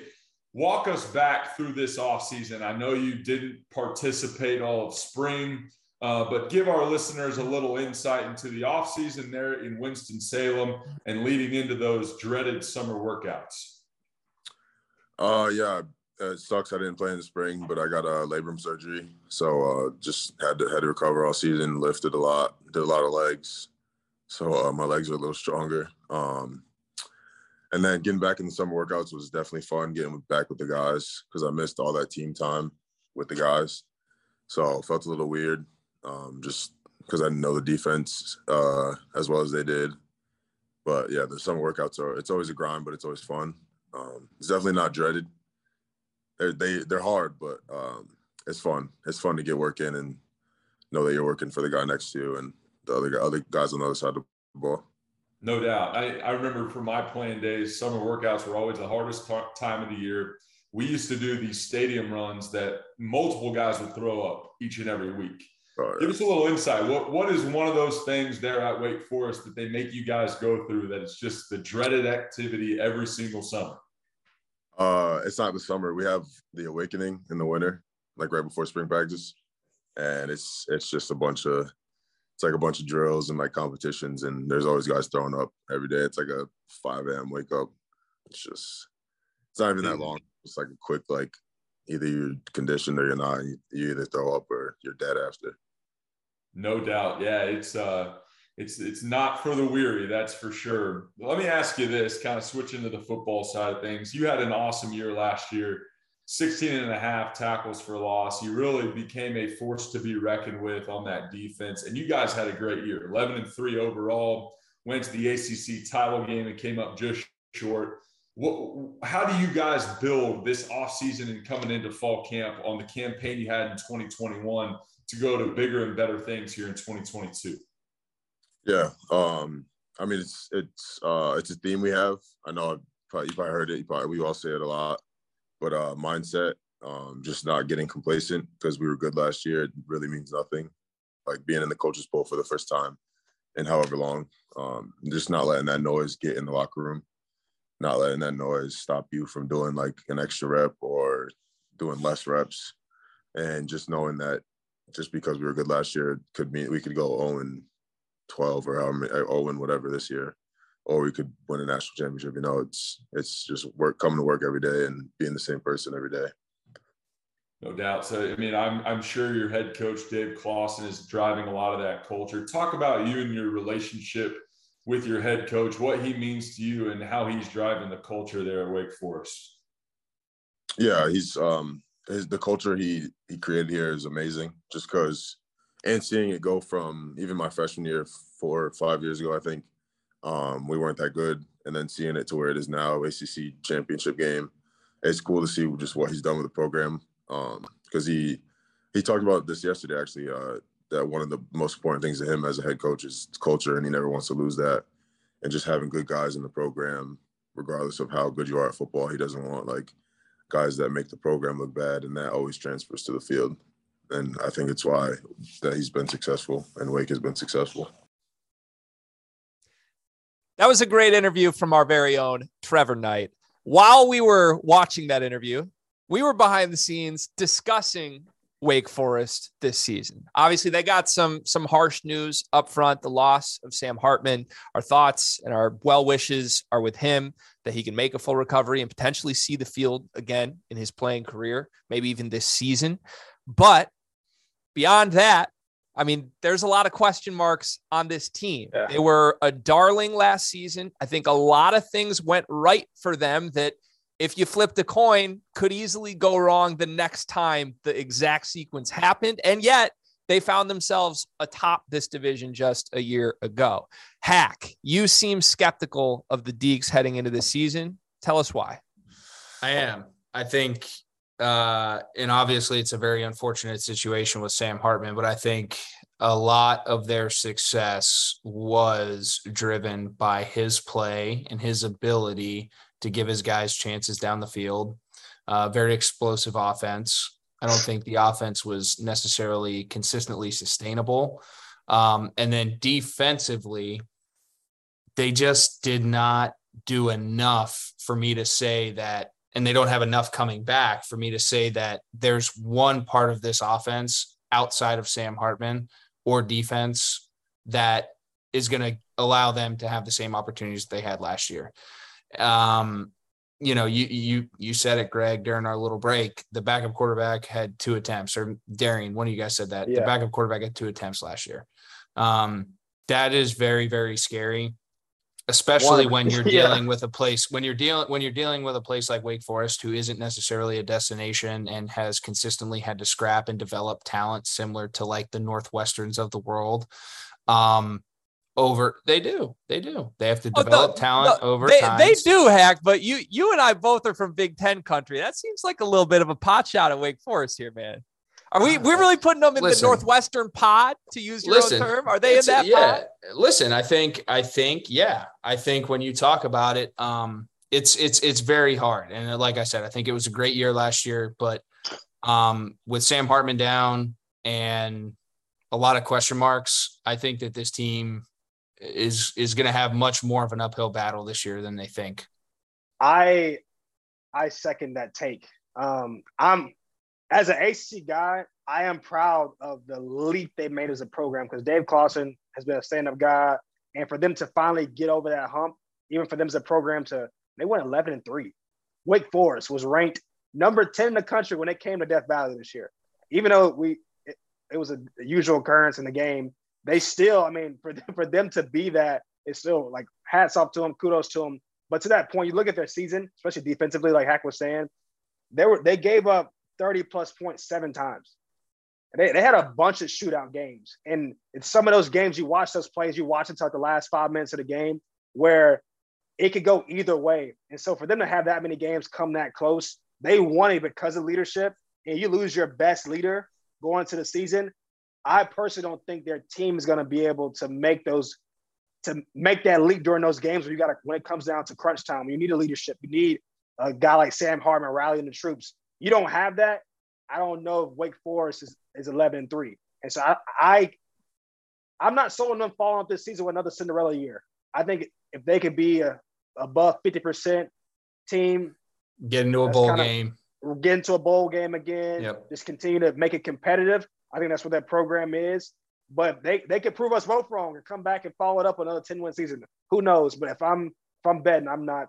walk us back through this off season. I know you didn't participate all of spring, uh, but give our listeners a little insight into the off season there in Winston Salem and leading into those dreaded summer workouts. Uh, yeah, it sucks I didn't play in the spring, but I got a labrum surgery, so uh, just had to had to recover all season. Lifted a lot, did a lot of legs, so uh, my legs are a little stronger. Um, and then getting back in the summer workouts was definitely fun. Getting back with the guys because I missed all that team time with the guys, so felt a little weird. Um, just because I didn't know the defense uh, as well as they did. But yeah, the summer workouts are it's always a grind, but it's always fun. Um, it's definitely not dreaded they're they they're hard, but um, it's fun. It's fun to get work in and know that you're working for the guy next to you and the other other guys on the other side of the ball. No doubt. I, I remember from my playing days, summer workouts were always the hardest t- time of the year. We used to do these stadium runs that multiple guys would throw up each and every week. Oh, yeah. Give us a little insight. What what is one of those things there at Wake Forest that they make you guys go through that it's just the dreaded activity every single summer? Uh, it's not the summer. We have the awakening in the winter, like right before spring practice, and it's it's just a bunch of it's like a bunch of drills and like competitions, and there's always guys throwing up every day. It's like a 5 a.m. wake up. It's just it's not even that long. It's like a quick like either you're conditioned or you're not. You, you either throw up or you're dead after. No doubt. Yeah, it's uh it's it's not for the weary, that's for sure. Let me ask you this, kind of switching to the football side of things. You had an awesome year last year, 16 and a half tackles for loss. You really became a force to be reckoned with on that defense. And you guys had a great year, 11 and 3 overall. Went to the ACC title game and came up just short. What, how do you guys build this offseason and coming into fall camp on the campaign you had in 2021 to go to bigger and better things here in 2022? Yeah. Um, I mean, it's it's uh, it's a theme we have. I know probably, you probably heard it. You probably, we all say it a lot, but uh, mindset, um, just not getting complacent because we were good last year. It really means nothing. Like being in the coaches poll for the first time in however long, um, just not letting that noise get in the locker room, not letting that noise stop you from doing like an extra rep or doing less reps, and just knowing that just because we were good last year could mean we could go 0 and 12 or however 0 and whatever this year, or we could win a national championship. You know, it's it's just work coming to work every day and being the same person every day. No doubt. So, I mean, I'm, I'm sure your head coach, Dave Clawson, is driving a lot of that culture. Talk about you and your relationship with your head coach, what he means to you, and how he's driving the culture there at Wake Forest. Yeah, he's um his the culture he he created here is amazing. Just because, and seeing it go from even my freshman year, four or five years ago, I think, um, we weren't that good, and then seeing it to where it is now, ACC championship game. It's cool to see just what he's done with the program. Because um, he he talked about this yesterday actually uh, that one of the most important things to him as a head coach is culture and he never wants to lose that. And just having good guys in the program regardless of how good you are at football he doesn't want like guys that make the program look bad and that always transfers to the field and i think it's why that he's been successful and wake has been successful that was a great interview from our very own trevor knight while we were watching that interview we were behind the scenes discussing Wake Forest this season. Obviously, they got some some harsh news up front, the loss of Sam Hartman. Our thoughts and our well wishes are with him that he can make a full recovery and potentially see the field again in his playing career, maybe even this season. But beyond that, I mean, there's a lot of question marks on this team. Yeah. They were a darling last season. I think a lot of things went right for them that – if you flipped a coin, could easily go wrong the next time the exact sequence happened. And yet they found themselves atop this division just a year ago. Hack, you seem skeptical of the Deacs heading into this season. Tell us why. I am. I think, uh, and obviously it's a very unfortunate situation with Sam Hartman, but I think a lot of their success was driven by his play and his ability to give his guys chances down the field. Uh, very explosive offense. I don't think the offense was necessarily consistently sustainable. Um, and then defensively, they just did not do enough for me to say that, and they don't have enough coming back for me to say that there's one part of this offense outside of Sam Hartman or defense that is going to allow them to have the same opportunities they had last year. Um, you know, you you you said it, Greg, during our little break. The backup quarterback had two attempts, or Darien, one of you guys said that. Yeah. The backup quarterback had two attempts last year. Um, that is very, very scary, especially one. when you're <laughs> dealing yeah. with a place when you're dealing when you're dealing with a place like Wake Forest, who isn't necessarily a destination and has consistently had to scrap and develop talent similar to like the Northwesterns of the world. Um, over they do they do they have to develop oh, talent over they, time they do hack but you you and i both are from big ten country that seems like a little bit of a pot shot at wake forest here man are we we're really putting them in listen, the northwestern pod to use your listen, own term are they in that yeah pod? listen i think i think yeah i think when you talk about it um it's it's it's very hard and like i said i think it was a great year last year but um with sam hartman down and a lot of question marks i think that this team is is going to have much more of an uphill battle this year than they think. I I second that take. Um, I'm as an AC guy, I am proud of the leap they made as a program because Dave Clawson has been a stand-up guy, and for them to finally get over that hump, even for them as a program to they went 11 and three. Wake Forest was ranked number 10 in the country when it came to Death Valley this year. Even though we it, it was a, a usual occurrence in the game, they still, I mean, for them, <laughs> for them to be that is still like hats off to them, kudos to them. But to that point, you look at their season, especially defensively, like Hack was saying, they were they gave up 30 plus points seven times. They, they had a bunch of shootout games. And it's some of those games you watch those plays, you watch until like the last five minutes of the game where it could go either way. And so for them to have that many games come that close, they won it because of leadership. And you lose your best leader going into the season, I personally don't think their team is going to be able to make those to make that leap during those games when you got to when it comes down to crunch time. You need a leadership. You need a guy like Sam Hartman rallying the troops. You don't have that. I don't know if Wake Forest is, is 11 and 3. And so I, I I'm not sold on them falling off this season with another Cinderella year. I think if they could be a above 50% team, get into a bowl game, get into a bowl game again, yep. just continue to make it competitive. I think that's what that program is. But they, they could prove us both wrong and come back and follow it up another 10 win season. Who knows? But if I'm if I'm betting, I'm not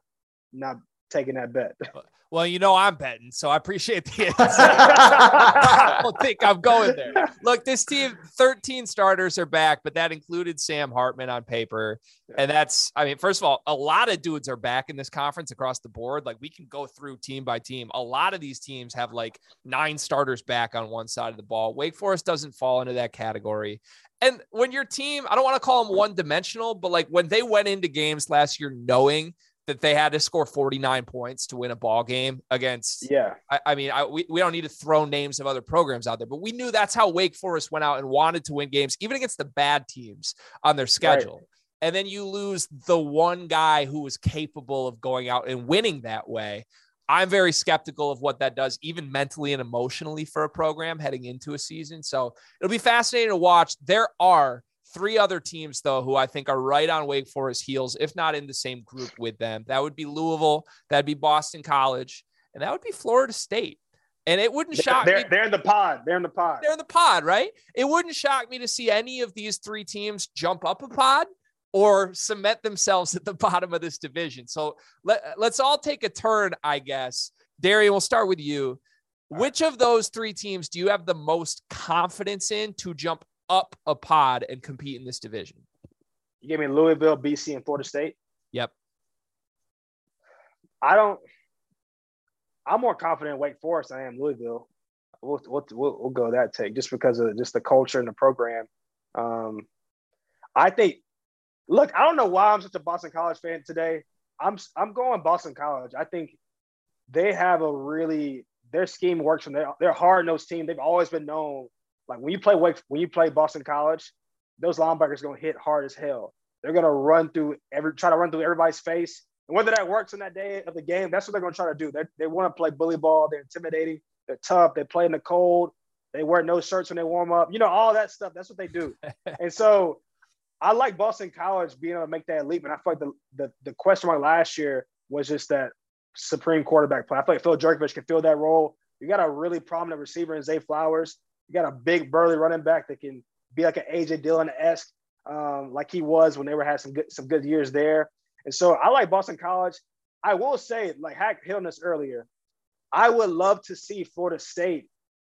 not taking that bet. <laughs> Well, you know I'm betting, so I appreciate the <laughs> answer. I don't think I'm going there. Look, this team, 13 starters are back, but that included Sam Hartman on paper. And that's, I mean, first of all, a lot of dudes are back in this conference across the board. Like we can go through team by team. A lot of these teams have like nine starters back on one side of the ball. Wake Forest doesn't fall into that category. And when your team, I don't want to call them one dimensional, but like when they went into games last year knowing that they had to score 49 points to win a ball game against. Yeah. I, I mean, I, we, we don't need to throw names of other programs out there, but we knew that's how Wake Forest went out and wanted to win games, even against the bad teams on their schedule. Right. And then you lose the one guy who was capable of going out and winning that way. I'm very skeptical of what that does, even mentally and emotionally for a program heading into a season. So it'll be fascinating to watch. There are Three other teams, though, who I think are right on Wake Forest heels, if not in the same group with them. That would be Louisville, that'd be Boston College, and that would be Florida State. And it wouldn't shock they're, me. They're in the pod. They're in the pod. They're in the pod, right? It wouldn't shock me to see any of these three teams jump up a pod or cement themselves at the <laughs> bottom of this division. So let, let's all take a turn, I guess. Darien, we'll start with you. Which of those three teams do you have the most confidence in to jump up a pod and compete in this division? You gave me Louisville, BC, and Florida State. Yep. I don't. I'm more confident in Wake Forest than I am Louisville. We'll, we'll, we'll, we'll go that take just because of just the culture and the program. Um, I think. Look, I don't know why I'm such a Boston College fan today. I'm I'm going Boston College. I think they have a really their scheme works from their their hard nosed team. They've always been known like when you play Wake, when you play Boston College, those linebackers gonna hit hard as hell. They're gonna run through every try to run through everybody's face. And whether that works in that day of the game, that's what they're gonna try to do. They're, they want to play bully ball. They're intimidating. They're tough. They play in the cold. They wear no shirts when they warm up. You know all that stuff. That's what they do. <laughs> and so I like Boston College being able to make that leap. And I feel like the the, the question mark last year was just that supreme quarterback play. I feel like Phil Jurkovec can fill that role. You got a really prominent receiver in Zay Flowers. You got a big burly running back that can be like an AJ Dillon esque, um, like he was when they were had some good some good years there. And so I like Boston College. I will say, like Hack this earlier, I would love to see Florida State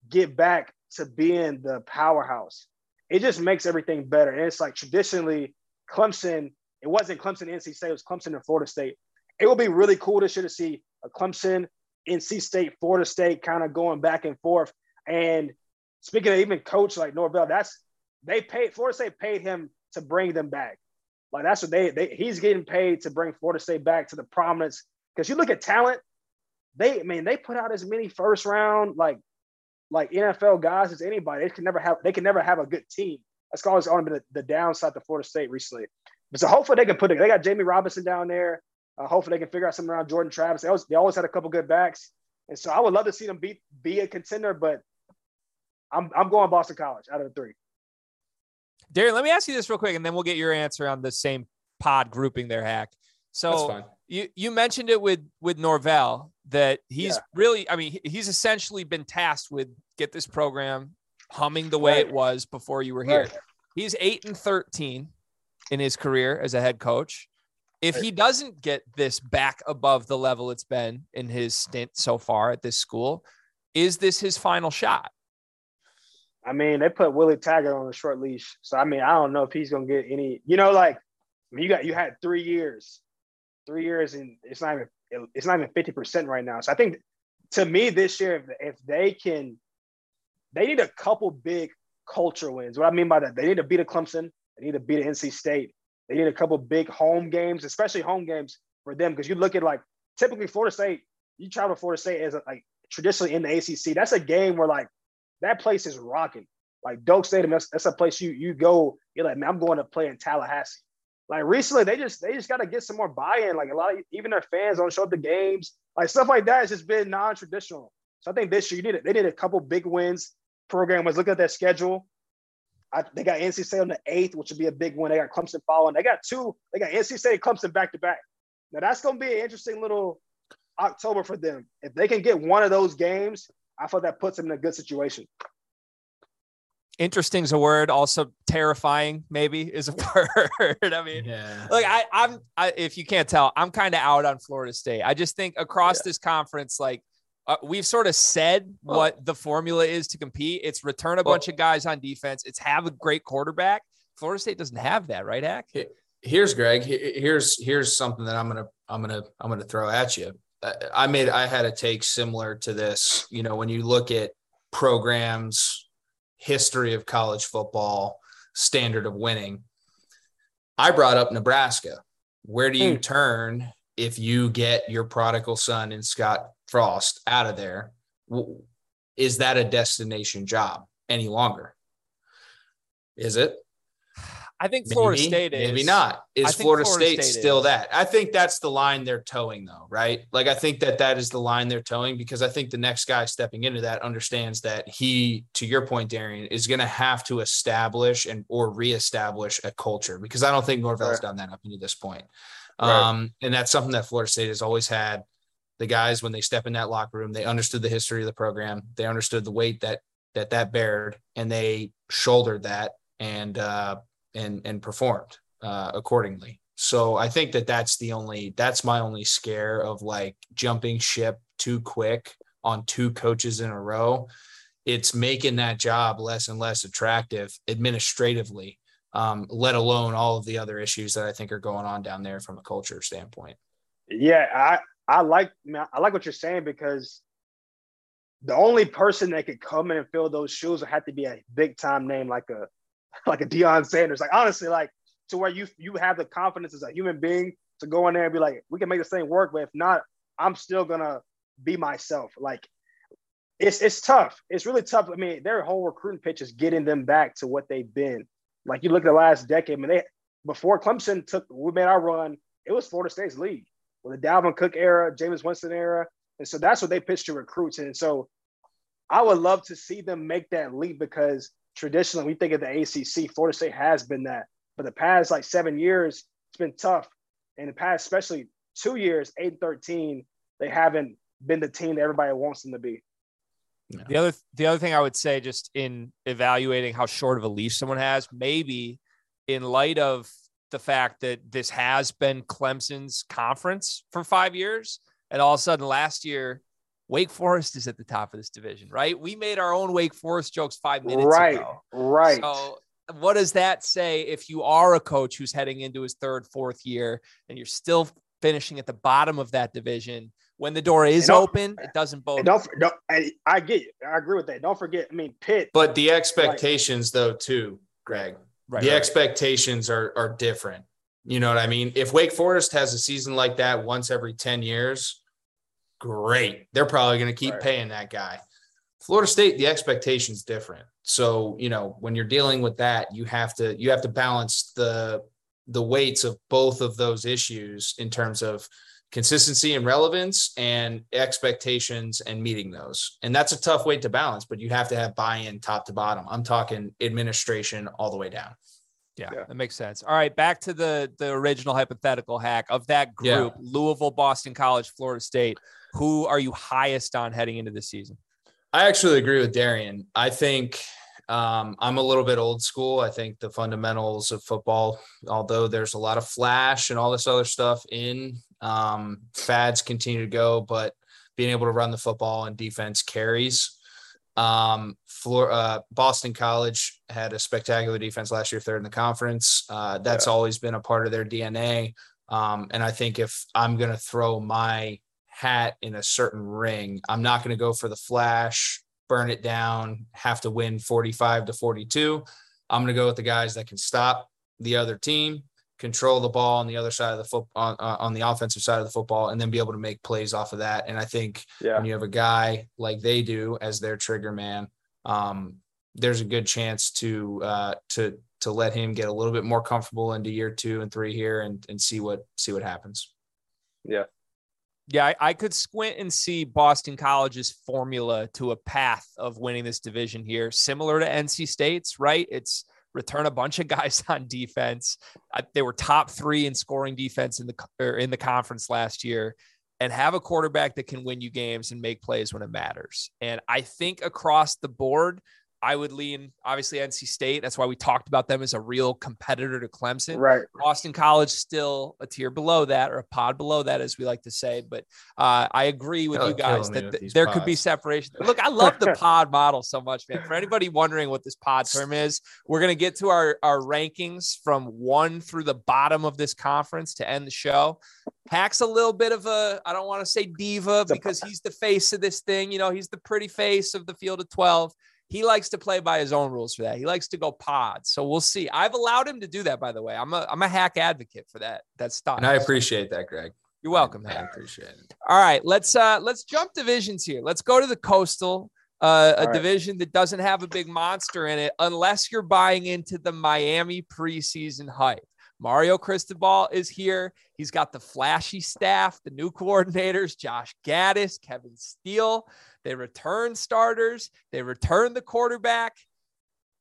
get back to being the powerhouse. It just makes everything better. And it's like traditionally Clemson, it wasn't Clemson NC State, it was Clemson and Florida State. It would be really cool to to see a Clemson, NC State, Florida State kind of going back and forth. And speaking of even coach like Norvell, that's they paid Florida State paid him to bring them back. Like that's what they, they he's getting paid to bring Florida State back to the prominence. Because you look at talent, they I mean they put out as many first round like like NFL guys as anybody. They can never have they can never have a good team. That's always only the, the downside to Florida State recently. But so hopefully they can put it. They got Jammie Robinson down there. Uh, hopefully they can figure out something around Jordan Travis. They always, they always had a couple good backs, and so I would love to see them be be a contender. But I'm I'm going Boston College out of the three. Darien, let me ask you this real quick, and then we'll get your answer on the same pod grouping there, Hack. So you you mentioned it with with Norvell that he's yeah. really, I mean, he's essentially been tasked with get this program humming the way right. it was before you were here. Right. He's eight and thirteen in his career as a head coach. If right. he doesn't get this back above the level it's been in his stint so far at this school, is this his final shot? I mean, they put Willie Taggart on a short leash. So I mean, I don't know if he's gonna get any. You know, like you got you had three years, three years, and it's not even it's not even fifty percent right now. So I think to me this year, if, if they can, they need a couple big culture wins. What I mean by that, they need to beat a Clemson. They need to beat a NC State. They need a couple big home games, especially home games for them. Because you look at like typically Florida State, you travel to Florida State as a, like traditionally in the ACC. That's a game where like that place is rocking. Like Doak Stadium, that's, that's a place you you go. You're like, man, I'm going to play in Tallahassee. like recently, they just they just got to get some more buy-in. Like a lot of even their fans don't show up to games, like stuff like that. has just been non-traditional. So I think this year you need it. They did a couple big wins. Program was looking at their schedule. I, they got NC State on the eighth, which would be a big win. They got Clemson following. They got two. They got NC State, Clemson back to back. Now that's going to be an interesting little October for them. If they can get one of those games, I thought that puts them in a good situation. Interesting is a word. Also, terrifying maybe is a <laughs> word. I mean, yeah. like I, I'm, I, if you can't tell, I'm kind of out on Florida State. I just think across yeah. this conference, like uh, we've sort of said well, what the formula is to compete. It's return a well, bunch of guys on defense. It's have a great quarterback. Florida State doesn't have that, right, Hack? Here's Greg. Here's here's something that I'm gonna I'm gonna I'm gonna throw at you. I made I had a take similar to this. You know, when you look at programs, history of college football, standard of winning. I brought up Nebraska. Where do you hmm. turn if you get your prodigal son and Scott Frost out of there? Is that a destination job any longer? Is it? I think Florida maybe, State is. Maybe not. Is Florida, Florida, State, State still is. that? I think that's the line they're towing, though, right? Like, I think that that is the line they're towing because I think the next guy stepping into that understands that he, to your point, Darien, is going to have to establish and or reestablish a culture because I don't think Norvell's right. done that up to this point. Right. Um, and that's something that Florida State has always had. The guys, when they step in that locker room, they understood the history of the program. They understood the weight that that that bared, and they shouldered that. And uh, and and performed uh, accordingly. So I think that that's the only that's my only scare of like jumping ship too quick on two coaches in a row. It's making that job less and less attractive administratively, um, let alone all of the other issues that I think are going on down there from a culture standpoint. Yeah, I I like I like what you're saying because the only person that could come in and fill those shoes would have to be a big time name like a <laughs> like a Deion Sanders. Like honestly, like to where you you have the confidence as a human being to go in there and be like, we can make this thing work. But if not, I'm still gonna be myself. Like it's it's tough. It's really tough. I mean, their whole recruiting pitch is getting them back to what they've been. Like you look at the last decade, I mean, they before Clemson took we made our run, it was Florida State's league with the Dalvin Cook era, Jameis Winston era. And so that's what they pitched to recruits. And so I would love to see them make that leap because traditionally we think of the ACC. Florida State has been that, but the past like seven years, it's been tough. In the past, especially two years, eight and thirteen, they haven't been the team that everybody wants them to be. The other the other thing I would say, just in evaluating how short of a leash someone has, maybe in light of the fact that this has been Clemson's conference for five years, and all of a sudden last year Wake Forest is at the top of this division, right? We made our own Wake Forest jokes five minutes right, ago. Right. So what does that say if you are a coach who's heading into his third, fourth year and you're still finishing at the bottom of that division? When the door is open, it doesn't bode. Don't, don't I, I get you. I agree with that. Don't forget. I mean, Pitt. But the expectations, though, too, Greg. Right, the right. expectations are are different. You know what I mean? If Wake Forest has a season like that once every ten years, great. They're probably going to keep right. paying that guy. Florida State, the expectation's different. So, you know, when you're dealing with that, you have to you have to balance the the weights of both of those issues in terms of consistency and relevance and expectations and meeting those. And that's a tough weight to balance, but you have to have buy-in top to bottom. I'm talking administration all the way down. Yeah, yeah, that makes sense. All right, back to the the original hypothetical hack of that group: yeah. Louisville, Boston College, Florida State. Who are you highest on heading into this season? I actually agree with Darien. I think um, I'm a little bit old school. I think the fundamentals of football, although there's a lot of flash and all this other stuff in, um, fads continue to go, but being able to run the football and defense carries. Um, uh, Boston College had a spectacular defense last year, third in the conference. Uh, that's yeah. always been a part of their DNA. Um, and I think if I'm going to throw my hat in a certain ring. I'm not going to go for the flash, burn it down, have to win 45 to 42. I'm going to go with the guys that can stop the other team, control the ball on the other side of the foot on, uh, on the offensive side of the football, and then be able to make plays off of that. And I think yeah. when you have a guy like they do as their trigger man, um, there's a good chance to uh, to to let him get a little bit more comfortable into year two and three here and and see what see what happens. Yeah. Yeah, I, I, could squint and see Boston College's formula to a path of winning this division here, similar to NC State's, right? It's return a bunch of <laughs> guys on defense. they were top three in scoring defense in the or in the conference last year, and have a quarterback that can win you games and make plays when it matters. And I think across the board, I would lean obviously NC State. That's why we talked about them as a real competitor to Clemson. Right. Boston College still a tier below that or a pod below that, as we like to say. But uh, I agree with you guys that th- there pods. could be separation. Look, I love the <laughs> pod model so much, man. For anybody wondering what this pod term is, we're gonna get to our our rankings from one through the bottom of this conference to end the show. Hack's a little bit of a I don't want to say diva because he's the face of this thing. You know, he's the pretty face of the field of twelve he likes to play by his own rules for that. He likes to go pods. So we'll see. I've allowed him to do that, by the way. I'm a I'm a hack advocate for that. That style. And I appreciate that, Greg. You're welcome. I, I appreciate it. All right, let's uh let's jump divisions here. Let's go to the coastal. Uh, a right. division that doesn't have a big monster in it, unless you're buying into the Miami preseason hype. Mario Cristobal is here. He's got the flashy staff, the new <laughs> coordinators, Josh Gattis, Kevin Steele. They return starters, they return the quarterback.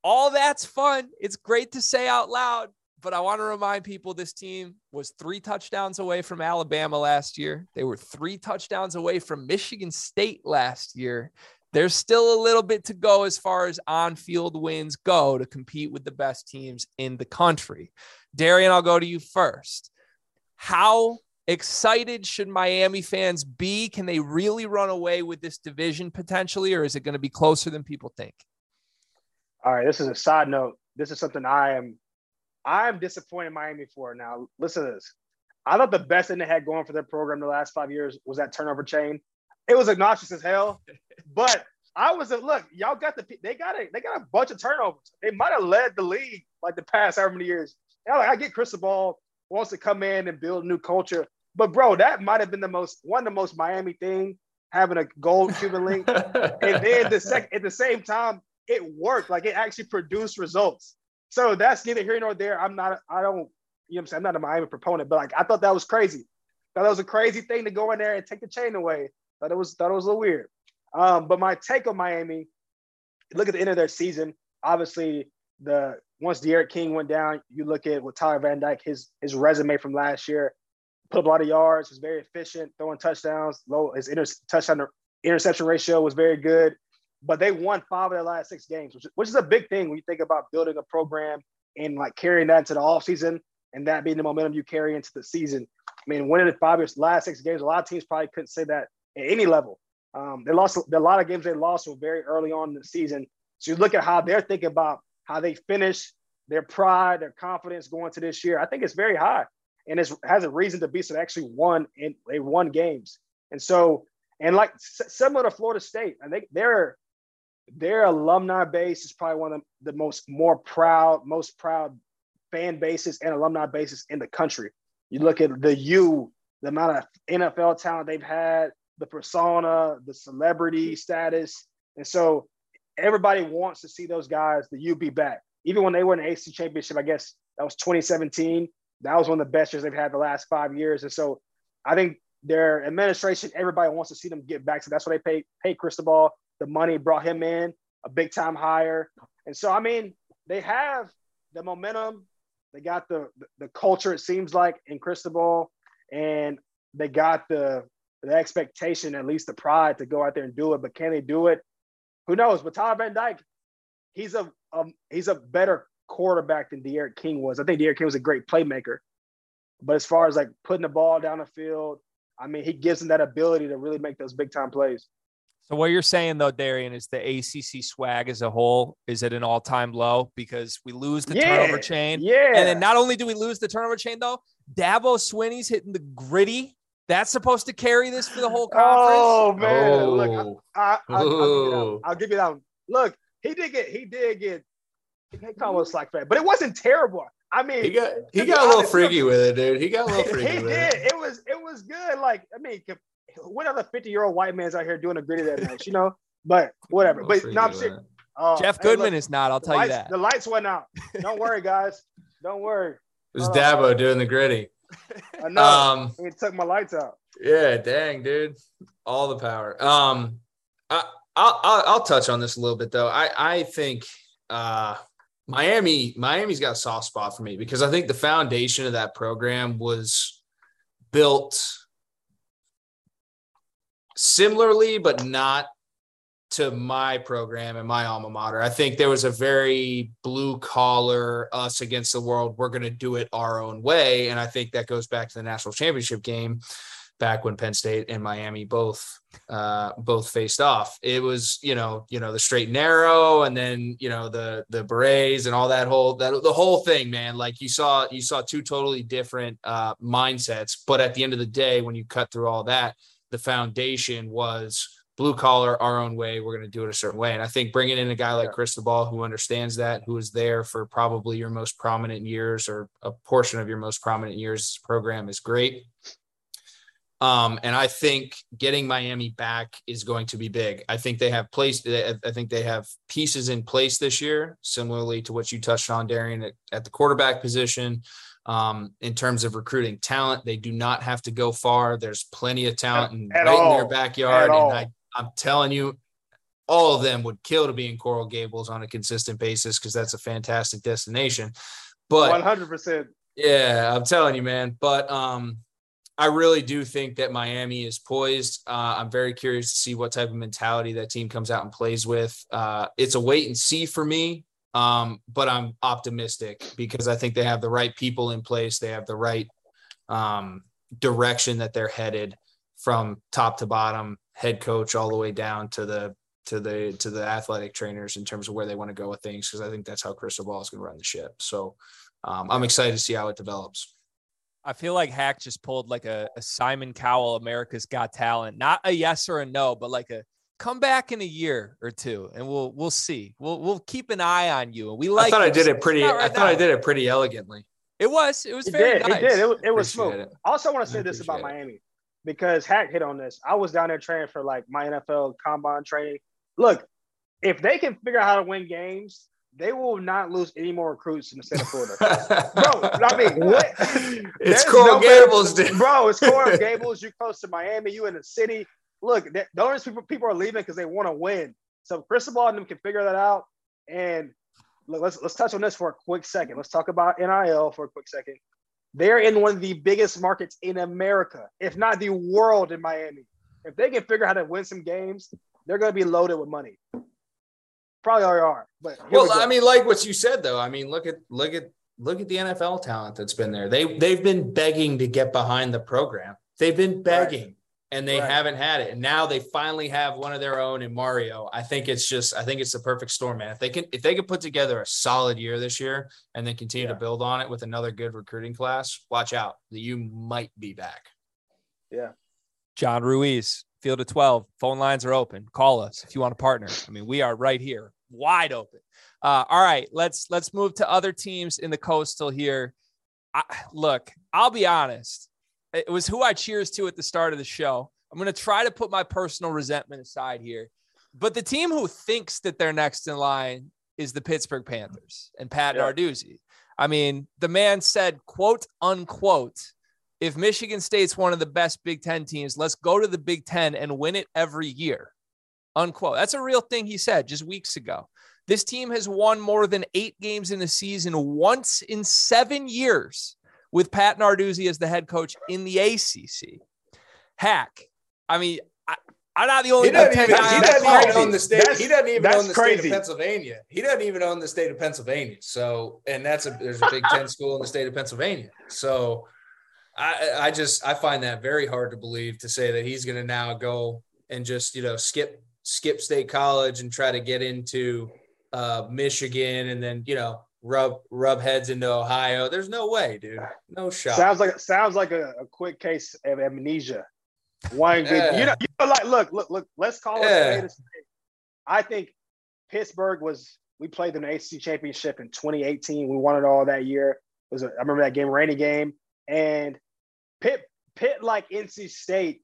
All that's fun. It's great to say out loud, but I want to remind people this team was three touchdowns away from Alabama last year. They were three touchdowns away from Michigan State last year. There's still a little bit to go as far as on field wins go to compete with the best teams in the country. Darien, I'll go to you first. How excited should Miami fans be? Can they really run away with this division potentially, or is it going to be closer than people think? All right, this is a side note. This is something I am I am disappointed in Miami for. Now, listen to this. I thought the best thing they had going for their program the last five years was that turnover chain. It was obnoxious as hell, <laughs> but I was a look. Y'all got the they got a they got a bunch of turnovers. They might have led the league like the past however many years. Now, like, I get Cristobal wants to come in and build a new culture. But bro, that might have been the most one of the most Miami thing having a gold Cuban link, <laughs> and then the sec- at the same time it worked. Like it actually produced results. So that's neither here nor there. I'm not. I don't. You know what I'm saying? I'm not a Miami proponent, but like I thought that was crazy. Thought that was a crazy thing to go in there and take the chain away. Thought it was thought it was a little weird. Um, but my take on Miami, look at the end of their season. Obviously, the once D'Eriq King went down, you look at what Tyler Van Dyke, his his resume from last year, put up a lot of yards, was very efficient, throwing touchdowns. Low his inter- touchdown interception ratio was very good. But they won five of their last six games, which, which is a big thing when you think about building a program and like carrying that into the offseason and that being the momentum you carry into the season. I mean, winning the five years last six games, a lot of teams probably couldn't say that at any level. Um, they lost a lot of games they lost were very early on in the season. So you look at how they're thinking about how they finish, their pride, their confidence going to this year. I think it's very high and it has a reason to be. So they actually won and they won games. And so, and like similar to Florida State, I think their their alumni base is probably one of the most more proud, most proud fan bases and alumni bases in the country. You look at the U, the amount of NFL talent they've had, the persona, the celebrity status. And so everybody wants to see those guys, the U be back. Even when they won the AC championship, I guess that was 2017 that was one of the best years they've had the last five years. And so I think their administration, everybody wants to see them get back. So that's why they pay pay Cristobal the money, brought him in, a big time hire. And so I mean, they have the momentum, they got the the culture, it seems like, in Cristobal, and they got the the expectation, at least the pride to go out there and do it. But can they do it? Who knows? But Tyler Van Dyke, he's a um, he's a better quarterback than D'Eriq King was. I think D'Eriq King was a great playmaker. But as far as like putting the ball down the field, I mean, he gives them that ability to really make those big time plays. So what you're saying though, Darien, is the ACC swag as a whole is at an all time low because we lose the yeah, turnover chain. Yeah. And then not only do we lose the turnover chain though, Dabo Swinney's hitting the gritty. That's supposed to carry this for the whole oh, conference. Oh man, oh. look, I, oh. will <laughs> give you that one. Look, he did get he did get they call it slack fat, but it wasn't terrible. I mean, he got he got a little freaky with it, dude. He got a little <laughs> freaky. he did. It. it. was it was good. Like I mean, what other fifty year old white man's out here doing a gritty that night, you know? But <laughs> whatever. But no, I'm serious. Oh, Jeff hey, Goodman look, is not. I'll the tell you that. The lights went out. Don't worry, guys. Don't worry. It was Oh. Dabo doing the gritty. I know. Um, he took my lights out. yeah, dang, dude, all the power. Um, I, I'll, I'll I'll touch on this a little bit though. I I think uh Miami Miami's got a soft spot for me because I think the foundation of that program was built similarly, but not to my program and my alma mater. I think there was a very blue collar, us against the world. We're going to do it our own way. And I think that goes back to the national championship game back when Penn State and Miami both uh both faced off. It was, you know, you know, the straight and narrow and then, you know, the the berets and all that whole that the whole thing, man. Like you saw you saw two totally different uh mindsets, but at the end of the day when you cut through all that, the foundation was blue collar our own way we're going to do it a certain way and i think bringing in a guy like cristobal who understands that who is there for probably your most prominent years or a portion of your most prominent years program is great um, and I think getting Miami back is going to be big. I think they have placed. I think they have pieces in place this year, similarly to what you touched on, Darien, at, at the quarterback position. Um, in terms of recruiting talent, they do not have to go far. There's plenty of talent right in their backyard, At all. and I, I'm telling you, all of them would kill to be in Coral Gables on a consistent basis because that's a fantastic destination. But One hundred percent. yeah, I'm telling you, man. But um, I really do think that Miami is poised. Uh, I'm very curious to see what type of mentality that team comes out and plays with. Uh, it's a wait and see for me, um, but I'm optimistic because I think they have the right people in place. They have the right um, direction that they're headed from top to bottom, head coach all the way down to the to the to the athletic trainers in terms of where they want to go with things. Because I think that's how Cristobal is going to run the ship. So um, I'm excited to see how it develops. I feel like Hack just pulled like a, a Simon Cowell, America's Got Talent, not a yes or a no, but like a come back in a year or two, and we'll we'll see. We'll we'll keep an eye on you. And we like. I thought I did it pretty. not I right thought I did it pretty elegantly. It was. It was He very did. nice. He did. It, was- it was smooth. it. I also want to say this about it. Miami because Hack hit on this. I was down there training for like my NFL combine training. Look, if they can figure out how to win games, they will not lose any more recruits in the state of Florida. <laughs> Bro, I mean, what? It's There's Coral no Gables. Bro, it's Coral <laughs> Gables. You're close to Miami. You in the city. Look, the only people people are leaving because they want to win. So Cristobal and them can figure that out. And look, let's let's touch on this for a quick second. Let's talk about NIL for a quick second. They're in one of the biggest markets in America, if not the world, in Miami. If they can figure out how to win some games, they're going to be loaded with money. Probably already are. But here we Well. I mean, like what you said, though. I mean, look at look at look at the NFL talent that's been there. They they've been begging to get behind the program. They've been begging, and they Right. haven't had it. And now they finally have one of their own in Mario. I think it's just I think it's the perfect storm, man. If they can if they can put together a solid year this year and then continue to build on it with another good recruiting class, watch out. The U might be back. Yeah. John Ruiz, Field of 12. Phone lines are open. Call us if you want to partner. I mean, we are right here, wide open. Uh, all right, let's let's move to other teams in the coastal here. I, look, I'll be honest. It was who I cheers to at the start of the show. I'm going to try to put my personal resentment aside here. But the team who thinks that they're next in line is the Pittsburgh Panthers and Pat Yeah. Narduzzi. I mean, the man said, quote unquote, if Michigan State's one of the best Big Ten teams, let's go to the Big Ten and win it every year. Unquote. That's a real thing he said just weeks ago. This team has won more than eight games in a season once in seven years with Pat Narduzzi as the head coach in the ACC. Hack. I mean, I, I'm not the only He doesn't even, guy he doesn't even own the state. That's- he doesn't even own the state of Pennsylvania. He doesn't even own the state of Pennsylvania. So, and that's a there's a Big Ten school in the state of Pennsylvania. So, I I just I find that very hard to believe to say that he's going to now go and just you know skip skip state college and try to get into uh, Michigan and then you know rub rub heads into Ohio. There's no way, dude. No shot. Sounds like sounds like a, a quick case of amnesia. One good, Yeah. you know, you know, like look, look, look. Let's call it. Yeah. spade. I think Pittsburgh was. We played in the ACC championship in 2018. We won it all that year. It was a, I remember that game, rainy game, and Pitt, Pitt, like NC State,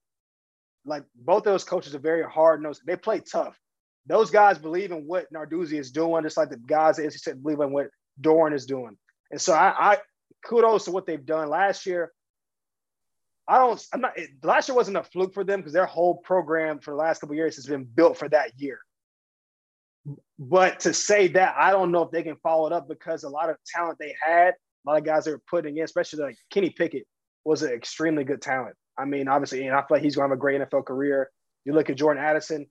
like both those coaches are very hard nosed. They play tough. those guys believe in what Narduzzi is doing, just like the guys as he said believe in what Doeren is doing. And so I, I kudos to what they've done last year. I don't. I'm not. Last year wasn't a fluke for them because their whole program for the last couple years has been built for that year. But to say that, I don't know if they can follow it up because a lot of talent they had, a lot of guys they were putting in, especially like Kenny Pickett, was an extremely good talent. I mean, obviously, and I feel like he's going to have a great NFL career. You look at Jordan Addison,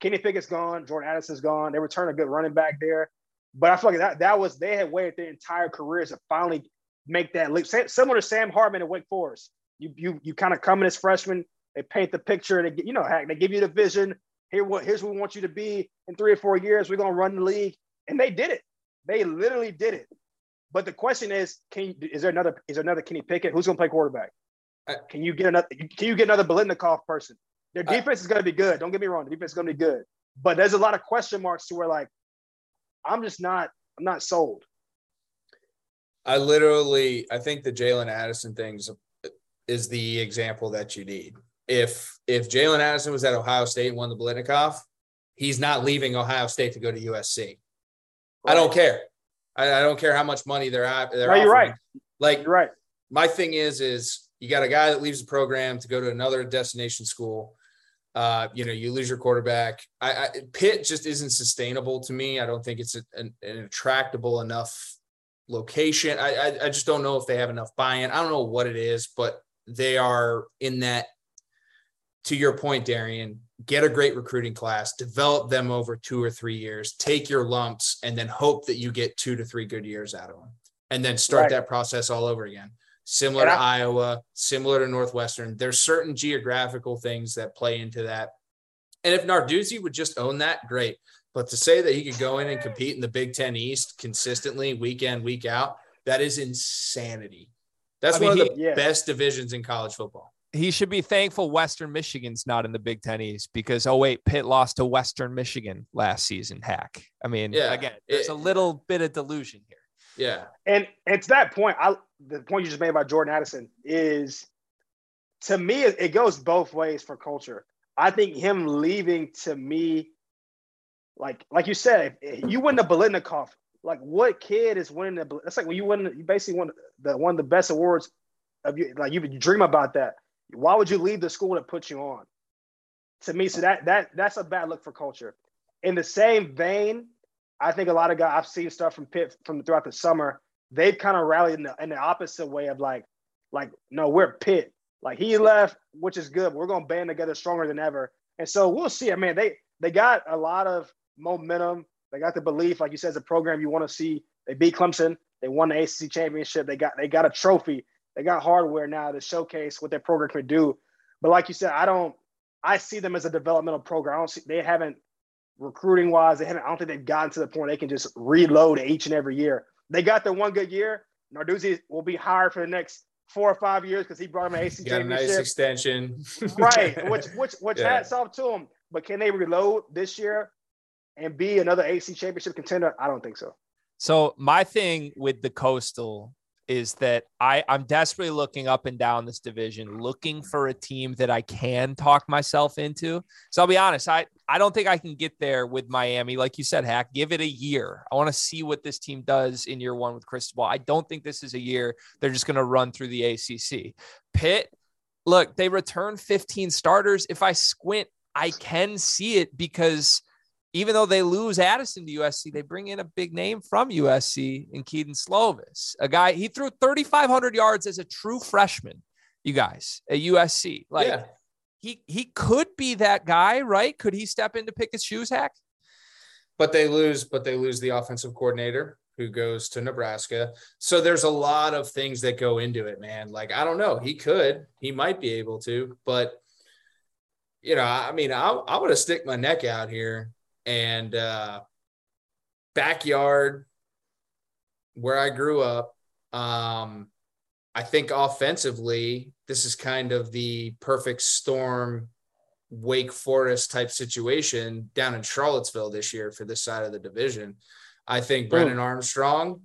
Kenny Pickett's gone, Jordan Addison's gone. They return a good running back there. But I feel like that, that was, they had waited their entire careers to finally make that leap. Similar to Sam Hartman at Wake Forest. You, you, you kind of come in as freshman, they paint the picture, they, you know, they give you the vision. Here, what, here's what we want you to be in three or four years. We're going to run the league. And they did it. They literally did it. But the question is, can is there another is there another Kenny Pickett? Who's going to play quarterback? Can you get another? Can you get another Biletnikoff person? Their defense is going to be good. Don't get me wrong. The defense is going to be good. But there's a lot of question marks to where like I'm just not I'm not sold. I literally I think the Jalen Addison things is the example that you need. If if Jalen Addison was at Ohio State and won the Biletnikoff, he's not leaving Ohio State to go to USC. Right. I don't care. I, I, don't care how much money they're at. They're no, you're right. Like you're right. My thing is, is you got a guy that leaves the program to go to another destination school. Uh, you know, you lose your quarterback. I, I Pitt just isn't sustainable to me. I don't think it's a, an, an attractable enough location. I, I I just don't know if they have enough buy-in. I don't know what it is, but they are in that. To your point, Darien, get a great recruiting class, develop them over two or three years, take your lumps, and then hope that you get two to three good years out of them, and then start right. that process all over again. Similar to Iowa, similar to Northwestern. There's certain geographical things that play into that. And if Narduzzi would just own that, great. But to say that he could go in and compete in the Big Ten East consistently, week in, week out, that is insanity. That's I mean, one of the he, yeah. best divisions in college football he should be thankful Western Michigan's not in the Big Ten East because oh wait, Pitt lost to Western Michigan last season. Hack. I mean, yeah, again, there's it, a little bit of delusion here. Yeah, and to that point, I the point you just made about Jordan Addison is to me it goes both ways for culture. I think him leaving to me, like like you said, you win the Biletnikoff. Like what kid is winning the? That's like when you win. You basically won the one of the best awards of you. Like you dream about that why would you leave the school that put you on? To me, so that that that's a bad look for culture. In the same vein, I think a lot of guys I've seen stuff from Pitt from throughout the summer. They've kind of rallied in the, in the opposite way of like, like no, we're Pitt. Like he left, which is good. We're gonna band together stronger than ever. And so we'll see. I mean, they they got a lot of momentum. They got the belief, like you said, it's a program you want to see. They beat Clemson. They won the ACC championship. They got they got a trophy. They got hardware now to showcase what their program can do. But like you said, I don't. I see them as a developmental program. I don't see they haven't recruiting wise. They haven't. I don't think they've gotten to the point they can just reload each and every year. They got their one good year. Narduzzi will be hired for the next four or five years because he brought him an AC Got a nice extension, <laughs> right? Which which which yeah. hats off to him. But can they reload this year and be another AC championship contender? I don't think so. So my thing with the coastal is that I, I'm desperately looking up and down this division, looking for a team that I can talk myself into. So I'll be honest, I, I don't think I can get there with Miami. Like you said, Hack, give it a year. I want to see what this team does in year one with Cristobal. I don't think this is a year they're just going to run through the ACC. Pitt, look, they return 15 starters. If I squint, I can see it because – even though they lose Addison to USC, they bring in a big name from USC in Kedon Slovis, a guy he threw 3,500 yards as a true freshman. You guys at USC, like yeah. he he could be that guy, right? Could he step in to Pickett's shoes, hack? But they lose, but they lose the offensive coordinator who goes to Nebraska. So there's a lot of things that go into it, man. Like I don't know, he could, he might be able to, but you know, I mean, I I would have stick my neck out here and uh, backyard where I grew up. Um, I think offensively, this is kind of the perfect storm Wake Forest type situation down in Charlottesville this year for this side of the division. I think Brennan Armstrong.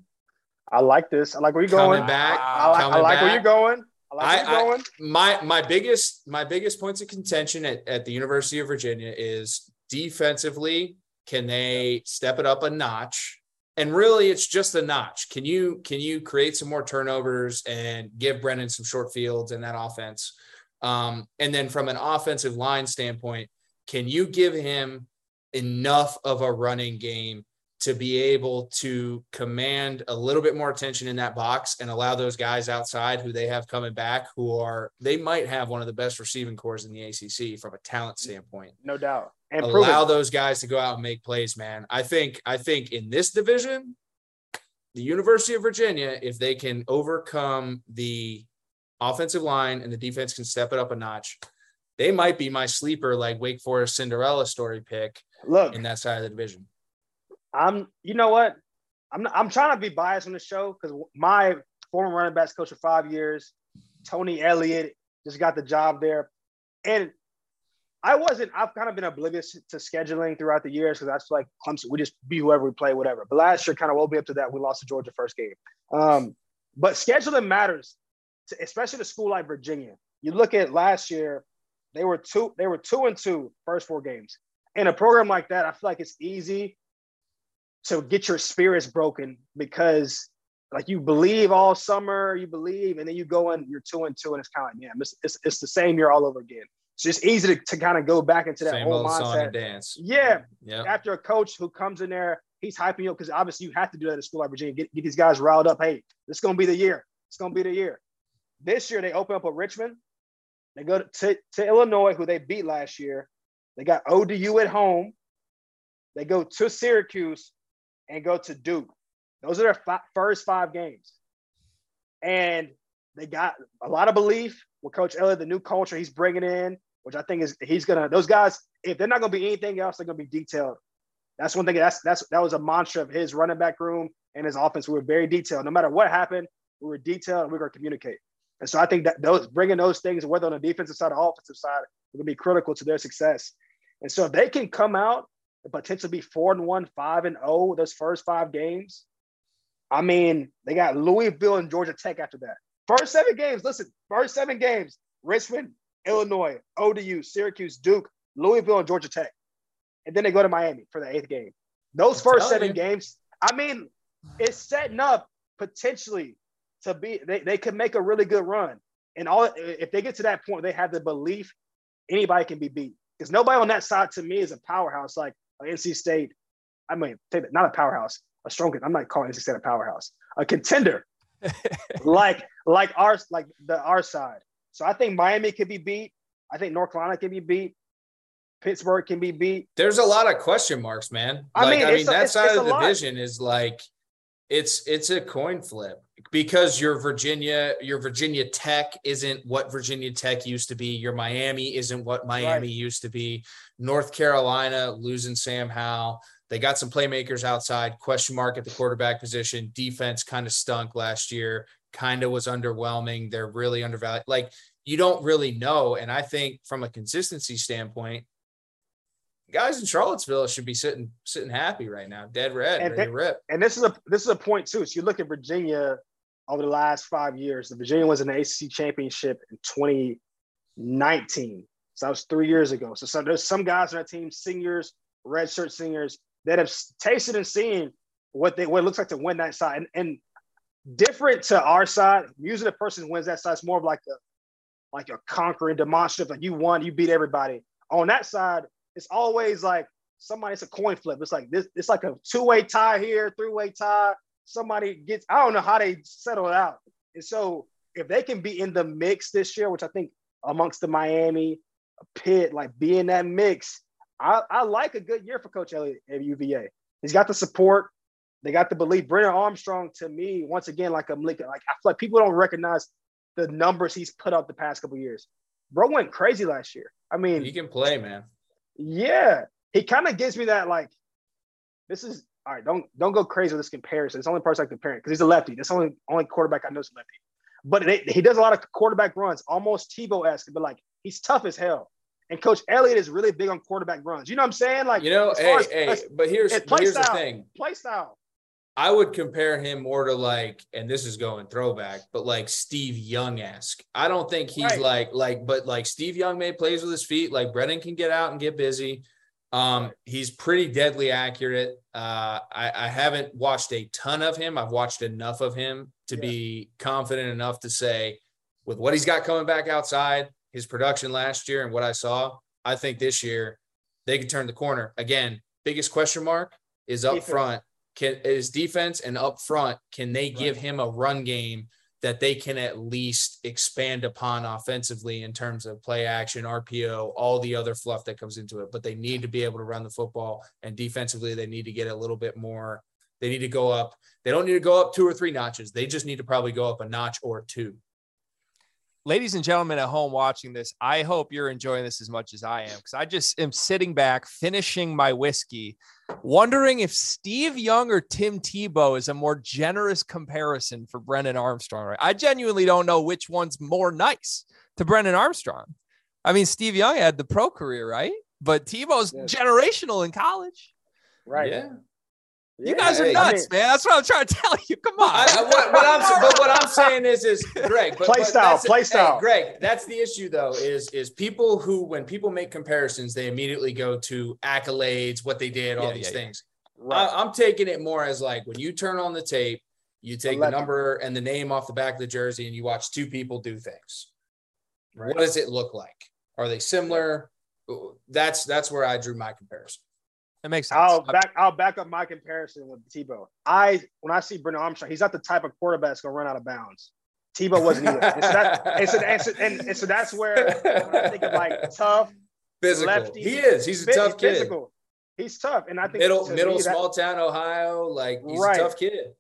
I like this. I like where you're going. Back, I, like, I like where you're going. I like where you're going. I, my my biggest my biggest points of contention at, at the University of Virginia is defensively, can they step it up a notch? And really, it's just a notch. Can you can you create some more turnovers and give Brennan some short fields in that offense? Um, and then from an offensive line standpoint, can you give him enough of a running game to be able to command a little bit more attention in that box and allow those guys outside who they have coming back who are they might have one of the best receiving cores in the ACC from a talent standpoint. No doubt. And allow those guys to go out and make plays, man. I think I think in this division, the University of Virginia, if they can overcome the offensive line and the defense can step it up a notch, they might be my sleeper like Wake Forest Cinderella story pick. Look in that side of the division. I'm, you know what? I'm, I'm trying to be biased on the show because my former running backs coach for five years, Tony Elliott, just got the job there. And I wasn't, I've kind of been oblivious to scheduling throughout the years because I feel like Clemson, we just be whoever we play, whatever. But last year kind of woke me up to that. We lost to Georgia first game. Um, but scheduling matters, to, especially to school like Virginia. You look at last year, they were two, they were two and two first four games. In a program like that, I feel like it's easy to get your spirits broken because like you believe all summer, you believe, and then you go in, you're two and two, and it's kind of yeah, it's, it's, it's the same year all over again. It's just easy to, to kind of go back into that same whole mindset. dance. Yeah. Yeah. After a coach who comes in there, he's hyping you up because obviously you have to do that at school like Virginia. Get, get these guys riled up. Hey, this is gonna be the year. It's gonna be the year. This year they open up with Richmond. They go to, to Illinois, who they beat last year. They got ODU at home. They go to Syracuse, and go to Duke. Those are their fi- first five games. And they got a lot of belief with Coach Elliott, the new culture he's bringing in, which I think is he's gonna. Those guys, if they're not gonna be anything else, they're gonna be detailed. That's one thing. That's that's that was a mantra of his running back room and his offense. We were very detailed. No matter what happened, we were detailed and we were gonna communicate. And so I think that those bringing those things, whether on the defensive side or offensive side, are gonna be critical to their success. And so if they can come out potentially be four and one, five and oh those first five games. I mean, they got Louisville and Georgia Tech after that. First seven games, listen, first seven games, Richmond, Illinois, ODU, Syracuse, Duke, Louisville, and Georgia Tech. And then they go to Miami for the eighth game. Those I'm first seven you. games, I mean, it's setting up potentially to be they, they could make a really good run. And all if they get to that point, they have the belief anybody can be beat. Because nobody on that side to me is a powerhouse. Like NC State, I mean, not a powerhouse, a strong. I'm not calling NC State a powerhouse, a contender, <laughs> like like our like the our side. So I think Miami could be beat. I think North Carolina can be beat. Pittsburgh can be beat. There's a lot of question marks, man. I like, mean, I mean a, that it's, side it's of the lot. division is like it's it's a coin flip because your Virginia, your Virginia Tech isn't what Virginia Tech used to be. Your Miami isn't what Miami right. used to be. North Carolina losing Sam Howell. They got some playmakers outside. Question mark at the quarterback position. Defense kind of stunk last year. Kind of was underwhelming. They're really undervalued. Like you don't really know. And I think from a consistency standpoint, guys in Charlottesville should be sitting sitting happy right now, dead red, and, ready rip. And this is a this is a point too. So you look at Virginia over the last five years. The Virginia was in the ACC championship in 2019. So that was three years ago. So, so there's some guys on our team, seniors, redshirt seniors, that have tasted and seen what they what it looks like to win that side. And, and different to our side, usually the person wins that side is more of like a like a conquering demonstrative, like you won, you beat everybody. On that side, it's always like somebody, it's a coin flip. It's like this, it's like a two-way tie here, three-way tie. Somebody gets, I don't know how they settle it out. And so if they can be in the mix this year, which I think amongst the Miami, Pitt, like be in that mix, I, I like a good year for Coach Elliott at UVA. He's got the support. They got the belief. Brennan Armstrong, to me, once again, like I'm like, like I feel like people don't recognize the numbers he's put up the past couple years. Bro went crazy last year. I mean, he can play, man. Yeah, he kind of gives me that like, this is all right. Don't don't go crazy with this comparison. It's the only person I compare because he's a lefty. That's the only only quarterback I know is lefty. But they, he does a lot of quarterback runs, almost Tebow esque, but like he's tough as hell. And Coach Elliott is really big on quarterback runs. You know what I'm saying? Like you know, hey, as, hey. As, but here's, here's style, the thing. Play style. I would compare him more to like, and this is going throwback, but like Steve Young esque. I don't think he's right. like like, but like Steve Young made plays with his feet. Like Brennan can get out and get busy. Um, he's pretty deadly accurate. Uh, I, I haven't watched a ton of him. I've watched enough of him to Yeah. be confident enough to say, with what he's got coming back outside, his production last year and what I saw, I think this year they could turn the corner. Again, biggest question mark is up front. Can is defense and up front, can they give him a run game that they can at least expand upon offensively in terms of play action, RPO, all the other fluff that comes into it. But they need to be able to run the football and defensively, they need to get a little bit more. They need to go up. They don't need to go up two or three notches. They just need to probably go up a notch or two. ladies and gentlemen at home watching this, I hope you're enjoying this as much as I am because I just am sitting back, finishing my whiskey, wondering if Steve Young or Tim Tebow is a more generous comparison for Brennan Armstrong. Right? I genuinely don't know which one's more nice to Brennan Armstrong. I mean, Steve Young had the pro career, right? But Tebow's Yes. generational in college. Right. Yeah. You guys are nuts, I man. That's what I'm trying to tell you. Come on. I, I- what, what I'm but what I'm saying is is Greg, but, Play but style, that's- play hey, style. Greg, that's the issue though. Is is people who when people make comparisons, they immediately go to accolades, what they did, all Yeah, these yeah, yeah. things. Right. I, I'm taking it more as like when you turn on the tape, you take the number and the name off the back of the jersey, and you watch two people do things. Right. What does it look like? Are they similar? That's that's where I drew my comparison. It makes sense. I'll back I'll back up my comparison with Tebow. I when I see Brennan Armstrong, he's not the type of quarterback that's gonna run out of bounds. Tebow wasn't either. And so, that, and, so, and, so, and, and so that's where I think of like tough, physical. lefty, he is. He's a fit- tough kid. physical. He's tough, and I think Middle to middle me, that- small town Ohio. Like he's Right. a tough kid.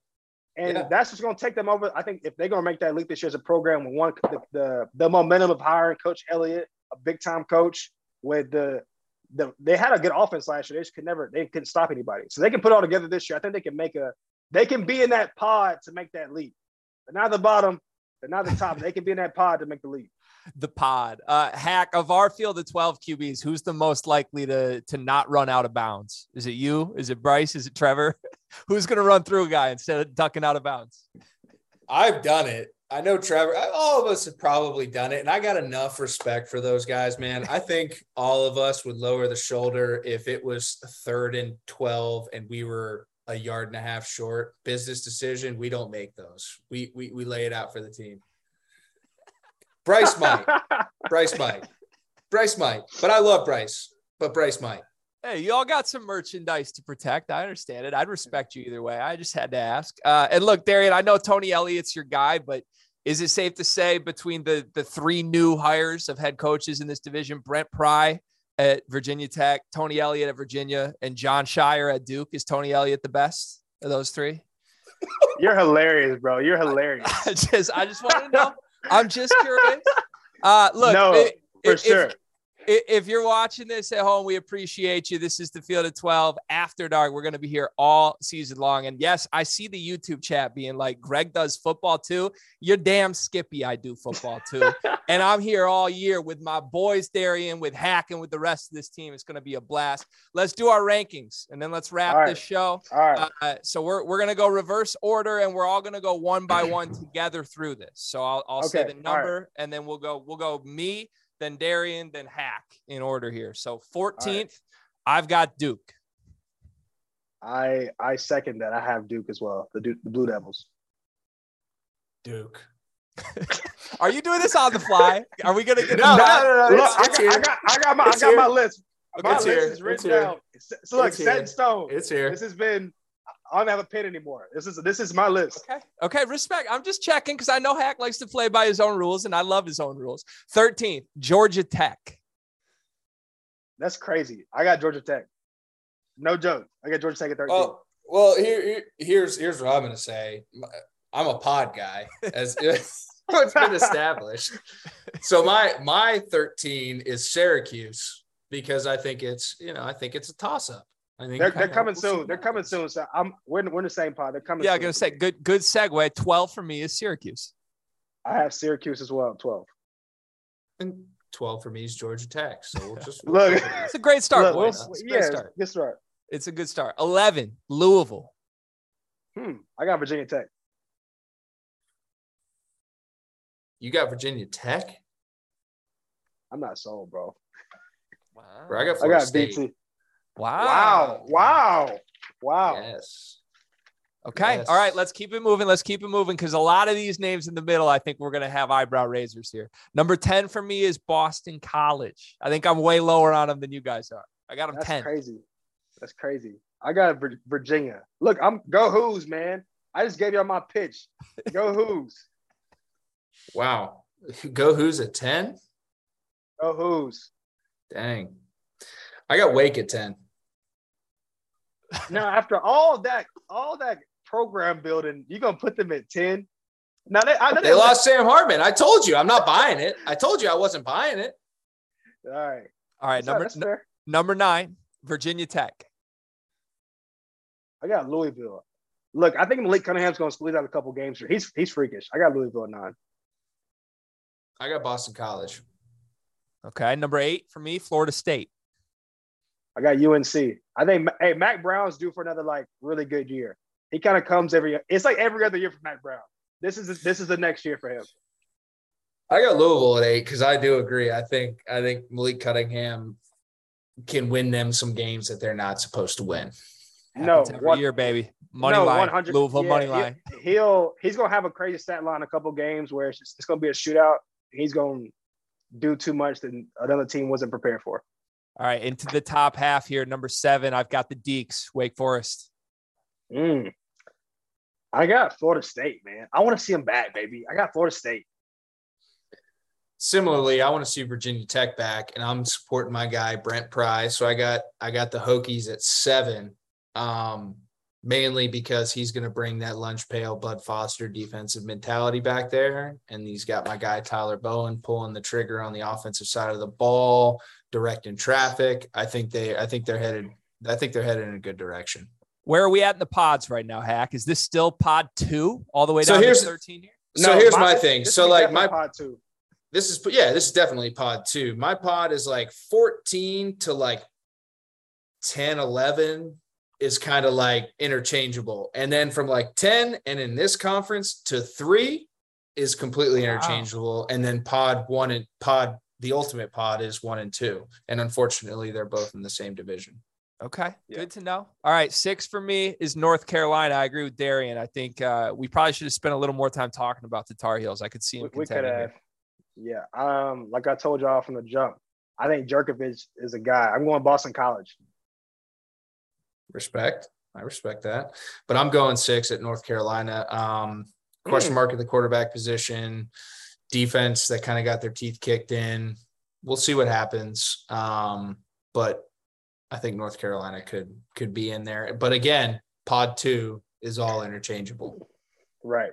and Yeah. that's what's going to take them over. I think if they're going to make that leap this year as a program with one the, the the momentum of hiring Coach Elliott, a big time coach with the the they had a good offense last year. They just could never they couldn't stop anybody. So they can put it all together this year. I think they can make a they can be in that pod to make that leap. They're not the bottom, they're not the top. They can be in that pod to make the leap. <laughs> the pod. Uh, hack of our field of 12 QBs, who's the most likely to to not run out of bounds? Is it you? Is it Bryce? Is it Trevor? <laughs> who's going to run through a guy instead of ducking out of bounds? I've done it. I know Trevor. All of us have probably done it, and I got enough respect for those guys, man. I think all of us would lower the shoulder if it was third and twelve and we were a yard and a half short. Business decision. We don't make those. We we we lay it out for the team. Bryce might. <laughs> Bryce might. Bryce might. But I love Bryce. But Bryce might. Hey, you all got some merchandise to protect. I understand it. I'd respect you either way. I just had to ask. Uh, and look, Darien, I know Tony Elliott's your guy, but is it safe to say between the the three new hires of head coaches in this division, Brent Pry at Virginia Tech, Tony Elliott at Virginia, and John Shire at Duke, is Tony Elliott the best of those three? <laughs> You're hilarious, bro. You're hilarious. <laughs> I just I just want to know. I'm just curious. Uh, look, No, i- For if- sure. i- if you're watching this at home, we appreciate you. This is the Field of 12 After Dark. We're going to be here all season long. And yes, I see the YouTube chat being like, Greg does football too. You're damn skippy. I do football too. <laughs> and I'm here all year with my boys, Darien, with Hack, and with the rest of this team. It's going to be a blast. Let's do our rankings and then let's wrap right. this show. All right. Uh, so we're, we're going to go reverse order and we're all going to go one by one together through this. So I'll, I'll say the all right. number and then we'll go, we'll go me, then Darien, then Hack in order here. So 14th, I've got Duke. I I second that. I have Duke as well. The Duke, the Blue Devils. Duke. <laughs> Are you doing this on the fly? Are we going to get No, a no, no, no. Look, I, it's got, I got I got my It's I got my here. list. My It's list here. is It's written here. down. So, so look, It's set here. in stone. It's here. This has been. I don't have a pen anymore. This is this is my list. Okay. Okay. Respect. I'm just checking because I know Hack likes to play by his own rules and I love his own rules. 13th, Georgia Tech. That's crazy. I got Georgia Tech. No joke. I got Georgia Tech at 13. Well, well, here, here- here's here's what I'm gonna say. I'm a pod guy, as <laughs> it's been established. So my my 13 is Syracuse because I think it's you know I think it's a toss up. I think they're, they're coming we'll soon. They're coming soon. So I'm we're in, we're in the same pod. They're coming. Yeah, I'm gonna say good, good segue. 12 for me is Syracuse. I have Syracuse as well. 12. And 12 for me is Georgia Tech. So we'll <laughs> just Look. It's a great start, Look, boys. we'll- It's a yeah, great start. good start. It's a good start. 11, Louisville. Hmm. I got Virginia Tech. you got Virginia Tech. I'm not sold, bro. Wow. Bro, I got I got State. BT. Wow. Wow. Wow. Wow. Yes. Okay. Yes. All right. Let's keep it moving. Let's keep it moving because a lot of these names in the middle, I think we're going to have eyebrow raisers here. Number 10 for me is Boston College. I think I'm way lower on them than you guys are. I got them That's 10. crazy. That's crazy. I got Virginia. Look, I'm go Hoos, man. I just gave y'all my pitch. Go <laughs> Hoos. Wow. Go who's at 10? Go Hoos. Dang. I got Wake at 10. Now, after all that, all that program building, you're gonna put them at 10? Now they I know They lost Sam Hartman. I told you I'm not buying it. I told you I wasn't buying it. All right. All right. That's, Number, that's fair. number nine, Virginia Tech. I got Louisville. Look, I think Malik Cunningham's gonna squeeze out a couple games here. He's he's freakish. I got Louisville at nine. I got Boston College. Okay. Number eight for me, Florida State. I got UNC. I think hey, Mack Brown's due for another like really good year. He kind of comes every. Year. It's like every other year for Mack Brown. This is this is the next year for him. I got Louisville at eight because I do agree. I think I think Malik Cunningham can win them some games that they're not supposed to win. No, Happens every one- year, baby. Money no, line. 100 Louisville yeah, money he- line. He'll he's gonna have a crazy stat line a couple games where it's, just, it's gonna be a shootout. He's gonna do too much that another team wasn't prepared for. All right. Into the top half here. Number seven, I've got the Deacs, Wake Forest. Mm. I got Florida State, man. I want to see them back, baby. I got Florida State. Similarly, I want to see Virginia Tech back, and I'm supporting my guy Brent Pry. So I got I got the Hokies at seven, um, mainly because he's going to bring that lunch pail Bud Foster defensive mentality back there, and he's got my guy Tyler Bowen pulling the trigger on the offensive side of the ball, directing traffic. I think they I think they're headed I think they're headed in a good direction. Where are we at in the pods right now, Hack? Is this still pod two all the way So down to here's- 13 here? So No, here's my- my thing. So like my pod two. this is yeah this is definitely pod two my pod is like 14 to like 10 11 is kind of like interchangeable and then from like 10 and in this conference to 3 is completely Wow. interchangeable and then pod 1 and pod the ultimate pod is 1 and 2 and unfortunately they're both in the same division Okay, Yeah. good to know. All right, six for me is North Carolina. I agree with Darien. I think uh, we probably should have spent a little more time talking about the Tar Heels. I could see them We, we could have. Yeah. Um, like I told y'all from the jump, I think Jurkovec is a guy. I'm going Boston College. respect i respect that but i'm going 6 at north carolina um question Mm. mark at the quarterback position defense that kind of got their teeth kicked in we'll see what happens um but i think north carolina could could be in there but again pod 2 is all interchangeable Right.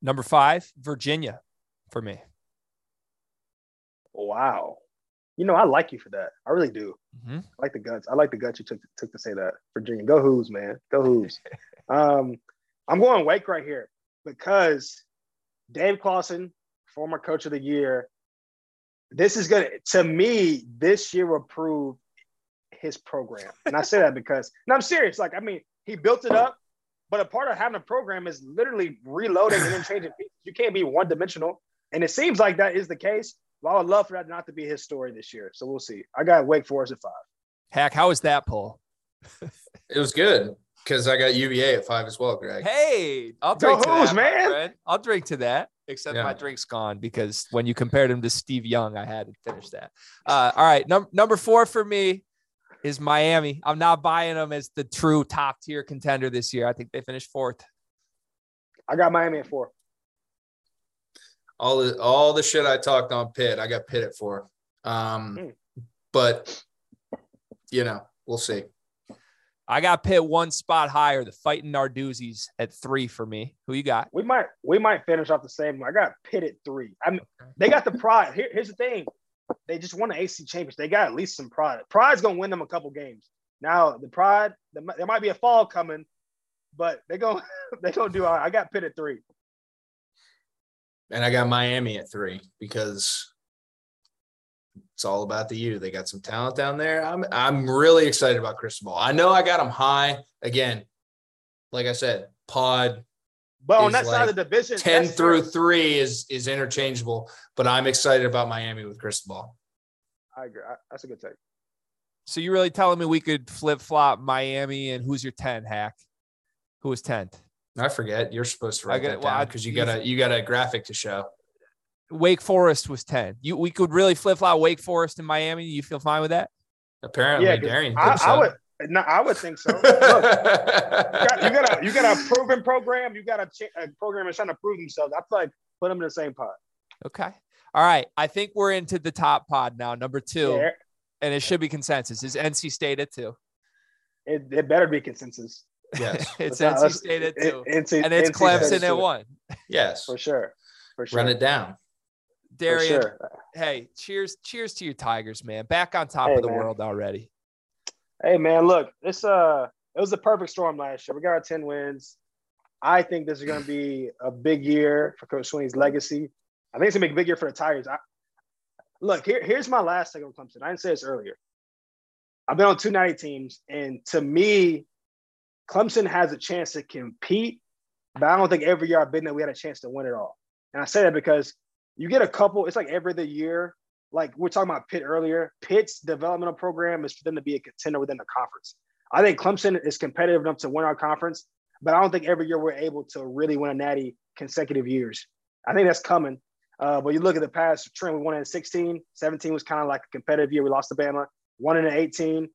Number five, Virginia for me. Wow. You know, I like you for that. I really do. Mm-hmm. I like the guts. I like the guts you took took to say that. Virginia, go Hoos, man. Go Hoos. <laughs> um, I'm going Wake right here because Dave Clawson, former coach of the year, this is gonna to me, this year will prove his program. And I say that because <laughs> and I'm serious. Like, I mean, he built it up, but a part of having a program is literally reloading and then changing pieces. You can't be one dimensional. And it seems like that is the case. Well, I would love for that not to be his story this year. So we'll see. I got Wake Forest at five. Hack, how was that poll? <laughs> it was good because i got uva at 5 as well greg Hey, I'll Go drink to Hoos, that, man. I'll drink to that. Except Yeah. my drink's gone because when you compared him to Steve Young, I had to finish that. Uh, <laughs> all right, num- number four for me is Miami. I'm not buying them as the true top tier contender this year. I think they finished fourth. I got Miami at four. all the all the shit I talked on Pitt, I got Pitt at four. Um, Mm. but you know, we'll see. I got Pitt one spot higher. The fighting Narduzzi's at three for me. Who you got? We might we might finish off the same. I got Pitt at three. I mean, they got the pride. Here, here's the thing: they just won the AC championship. They got at least some pride. Pride's gonna win them a couple games. Now the pride, there might- there might be a fall coming, but they go <laughs> they gonna do. all right. I got Pitt at three. And I got Miami at three because it's all about the U. They got some talent down there. I'm I'm really excited about Cristobal. I know I got them high again. Like I said, pod But on Is that side of the division, 10 through fair. three is is interchangeable, but I'm excited about Miami with Cristobal. I agree. That's a good take. So you're really telling me we could flip flop Miami and who's your 10 hack? Who was 10th? I forget. You're supposed to write got- that well, down because you got a you got a graphic to show. Wake Forest was 10. You we could really flip flop Wake Forest and Miami. You feel fine with that? Apparently, Yeah, 'cause Darien. I, thinks I would. No, I would think so. <laughs> Look, you got, you got a you got a proven program. You got a, ch- a program that's trying to prove themselves. I feel like put them in the same pot. Okay. All right. I think we're into the top pod now, number two, Yeah, and it should be consensus. Is NC State at two? it, it better be consensus. yes, <laughs> It's Let's NC let's- State at it- two, NC and it's NC State Clemson at one. yes. for sure. For sure. Run it down. Darien, sure. hey, cheers, cheers to your Tigers, man. Back on top Hey, of the man. world already. Hey man, look, this uh it was a perfect storm last year. We got our 10 wins. I think this is gonna be a big year for Coach Swinney's legacy. I think it's gonna be a big year for the Tigers. I, look, here, here's my last take on Clemson. I didn't say this earlier. I've been on two ninety teams, and to me, Clemson has a chance to compete, but I don't think every year I've been there we had a chance to win it all. And I say that because you get a couple, it's like every other year. Like we're talking about Pitt earlier. Pitt's developmental program is for them to be a contender within the conference. I think Clemson is competitive enough to win our conference, but I don't think every year we're able to really win a natty consecutive years. I think that's coming. Uh, but you look at the past trend, we won in 16, 17 was kind of like a competitive year. We lost to Bama, one in 18,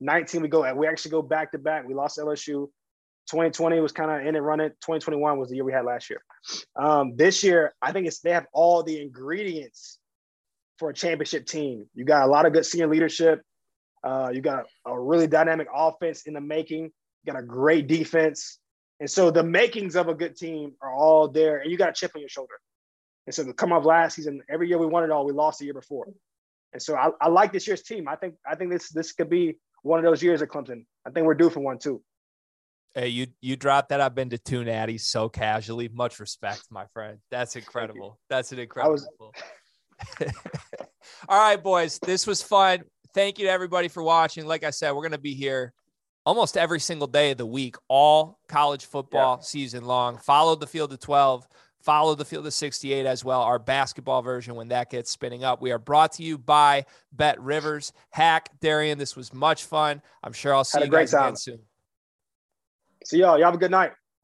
19 we go, we actually go back to back. We lost LSU. 2020 was kind of in it running. 2021 was the year we had last year. Um, this year, I think it's they have all the ingredients for a championship team. You got a lot of good senior leadership. Uh, you got a really dynamic offense in the making. You got a great defense. And so the makings of a good team are all there, and you got a chip on your shoulder. And so to come off last season, every year we won it all, we lost the year before. And so I, I like this year's team. I think I think this this could be one of those years at Clemson. I think we're due for one too. Hey, you you dropped that. I've been to two natties so casually. Much respect, my friend. That's incredible. That's an incredible. was- <laughs> All right, boys. This was fun. Thank you to everybody for watching. Like I said, we're gonna be here almost every single day of the week, all college football season long. Follow the field of 12. Follow the field of 68 as well, our basketball version when that gets spinning up. We are brought to you by BetRivers. Hack, Darien, this was much fun. I'm sure I'll see you guys again soon. So y'all, y'all have a good night.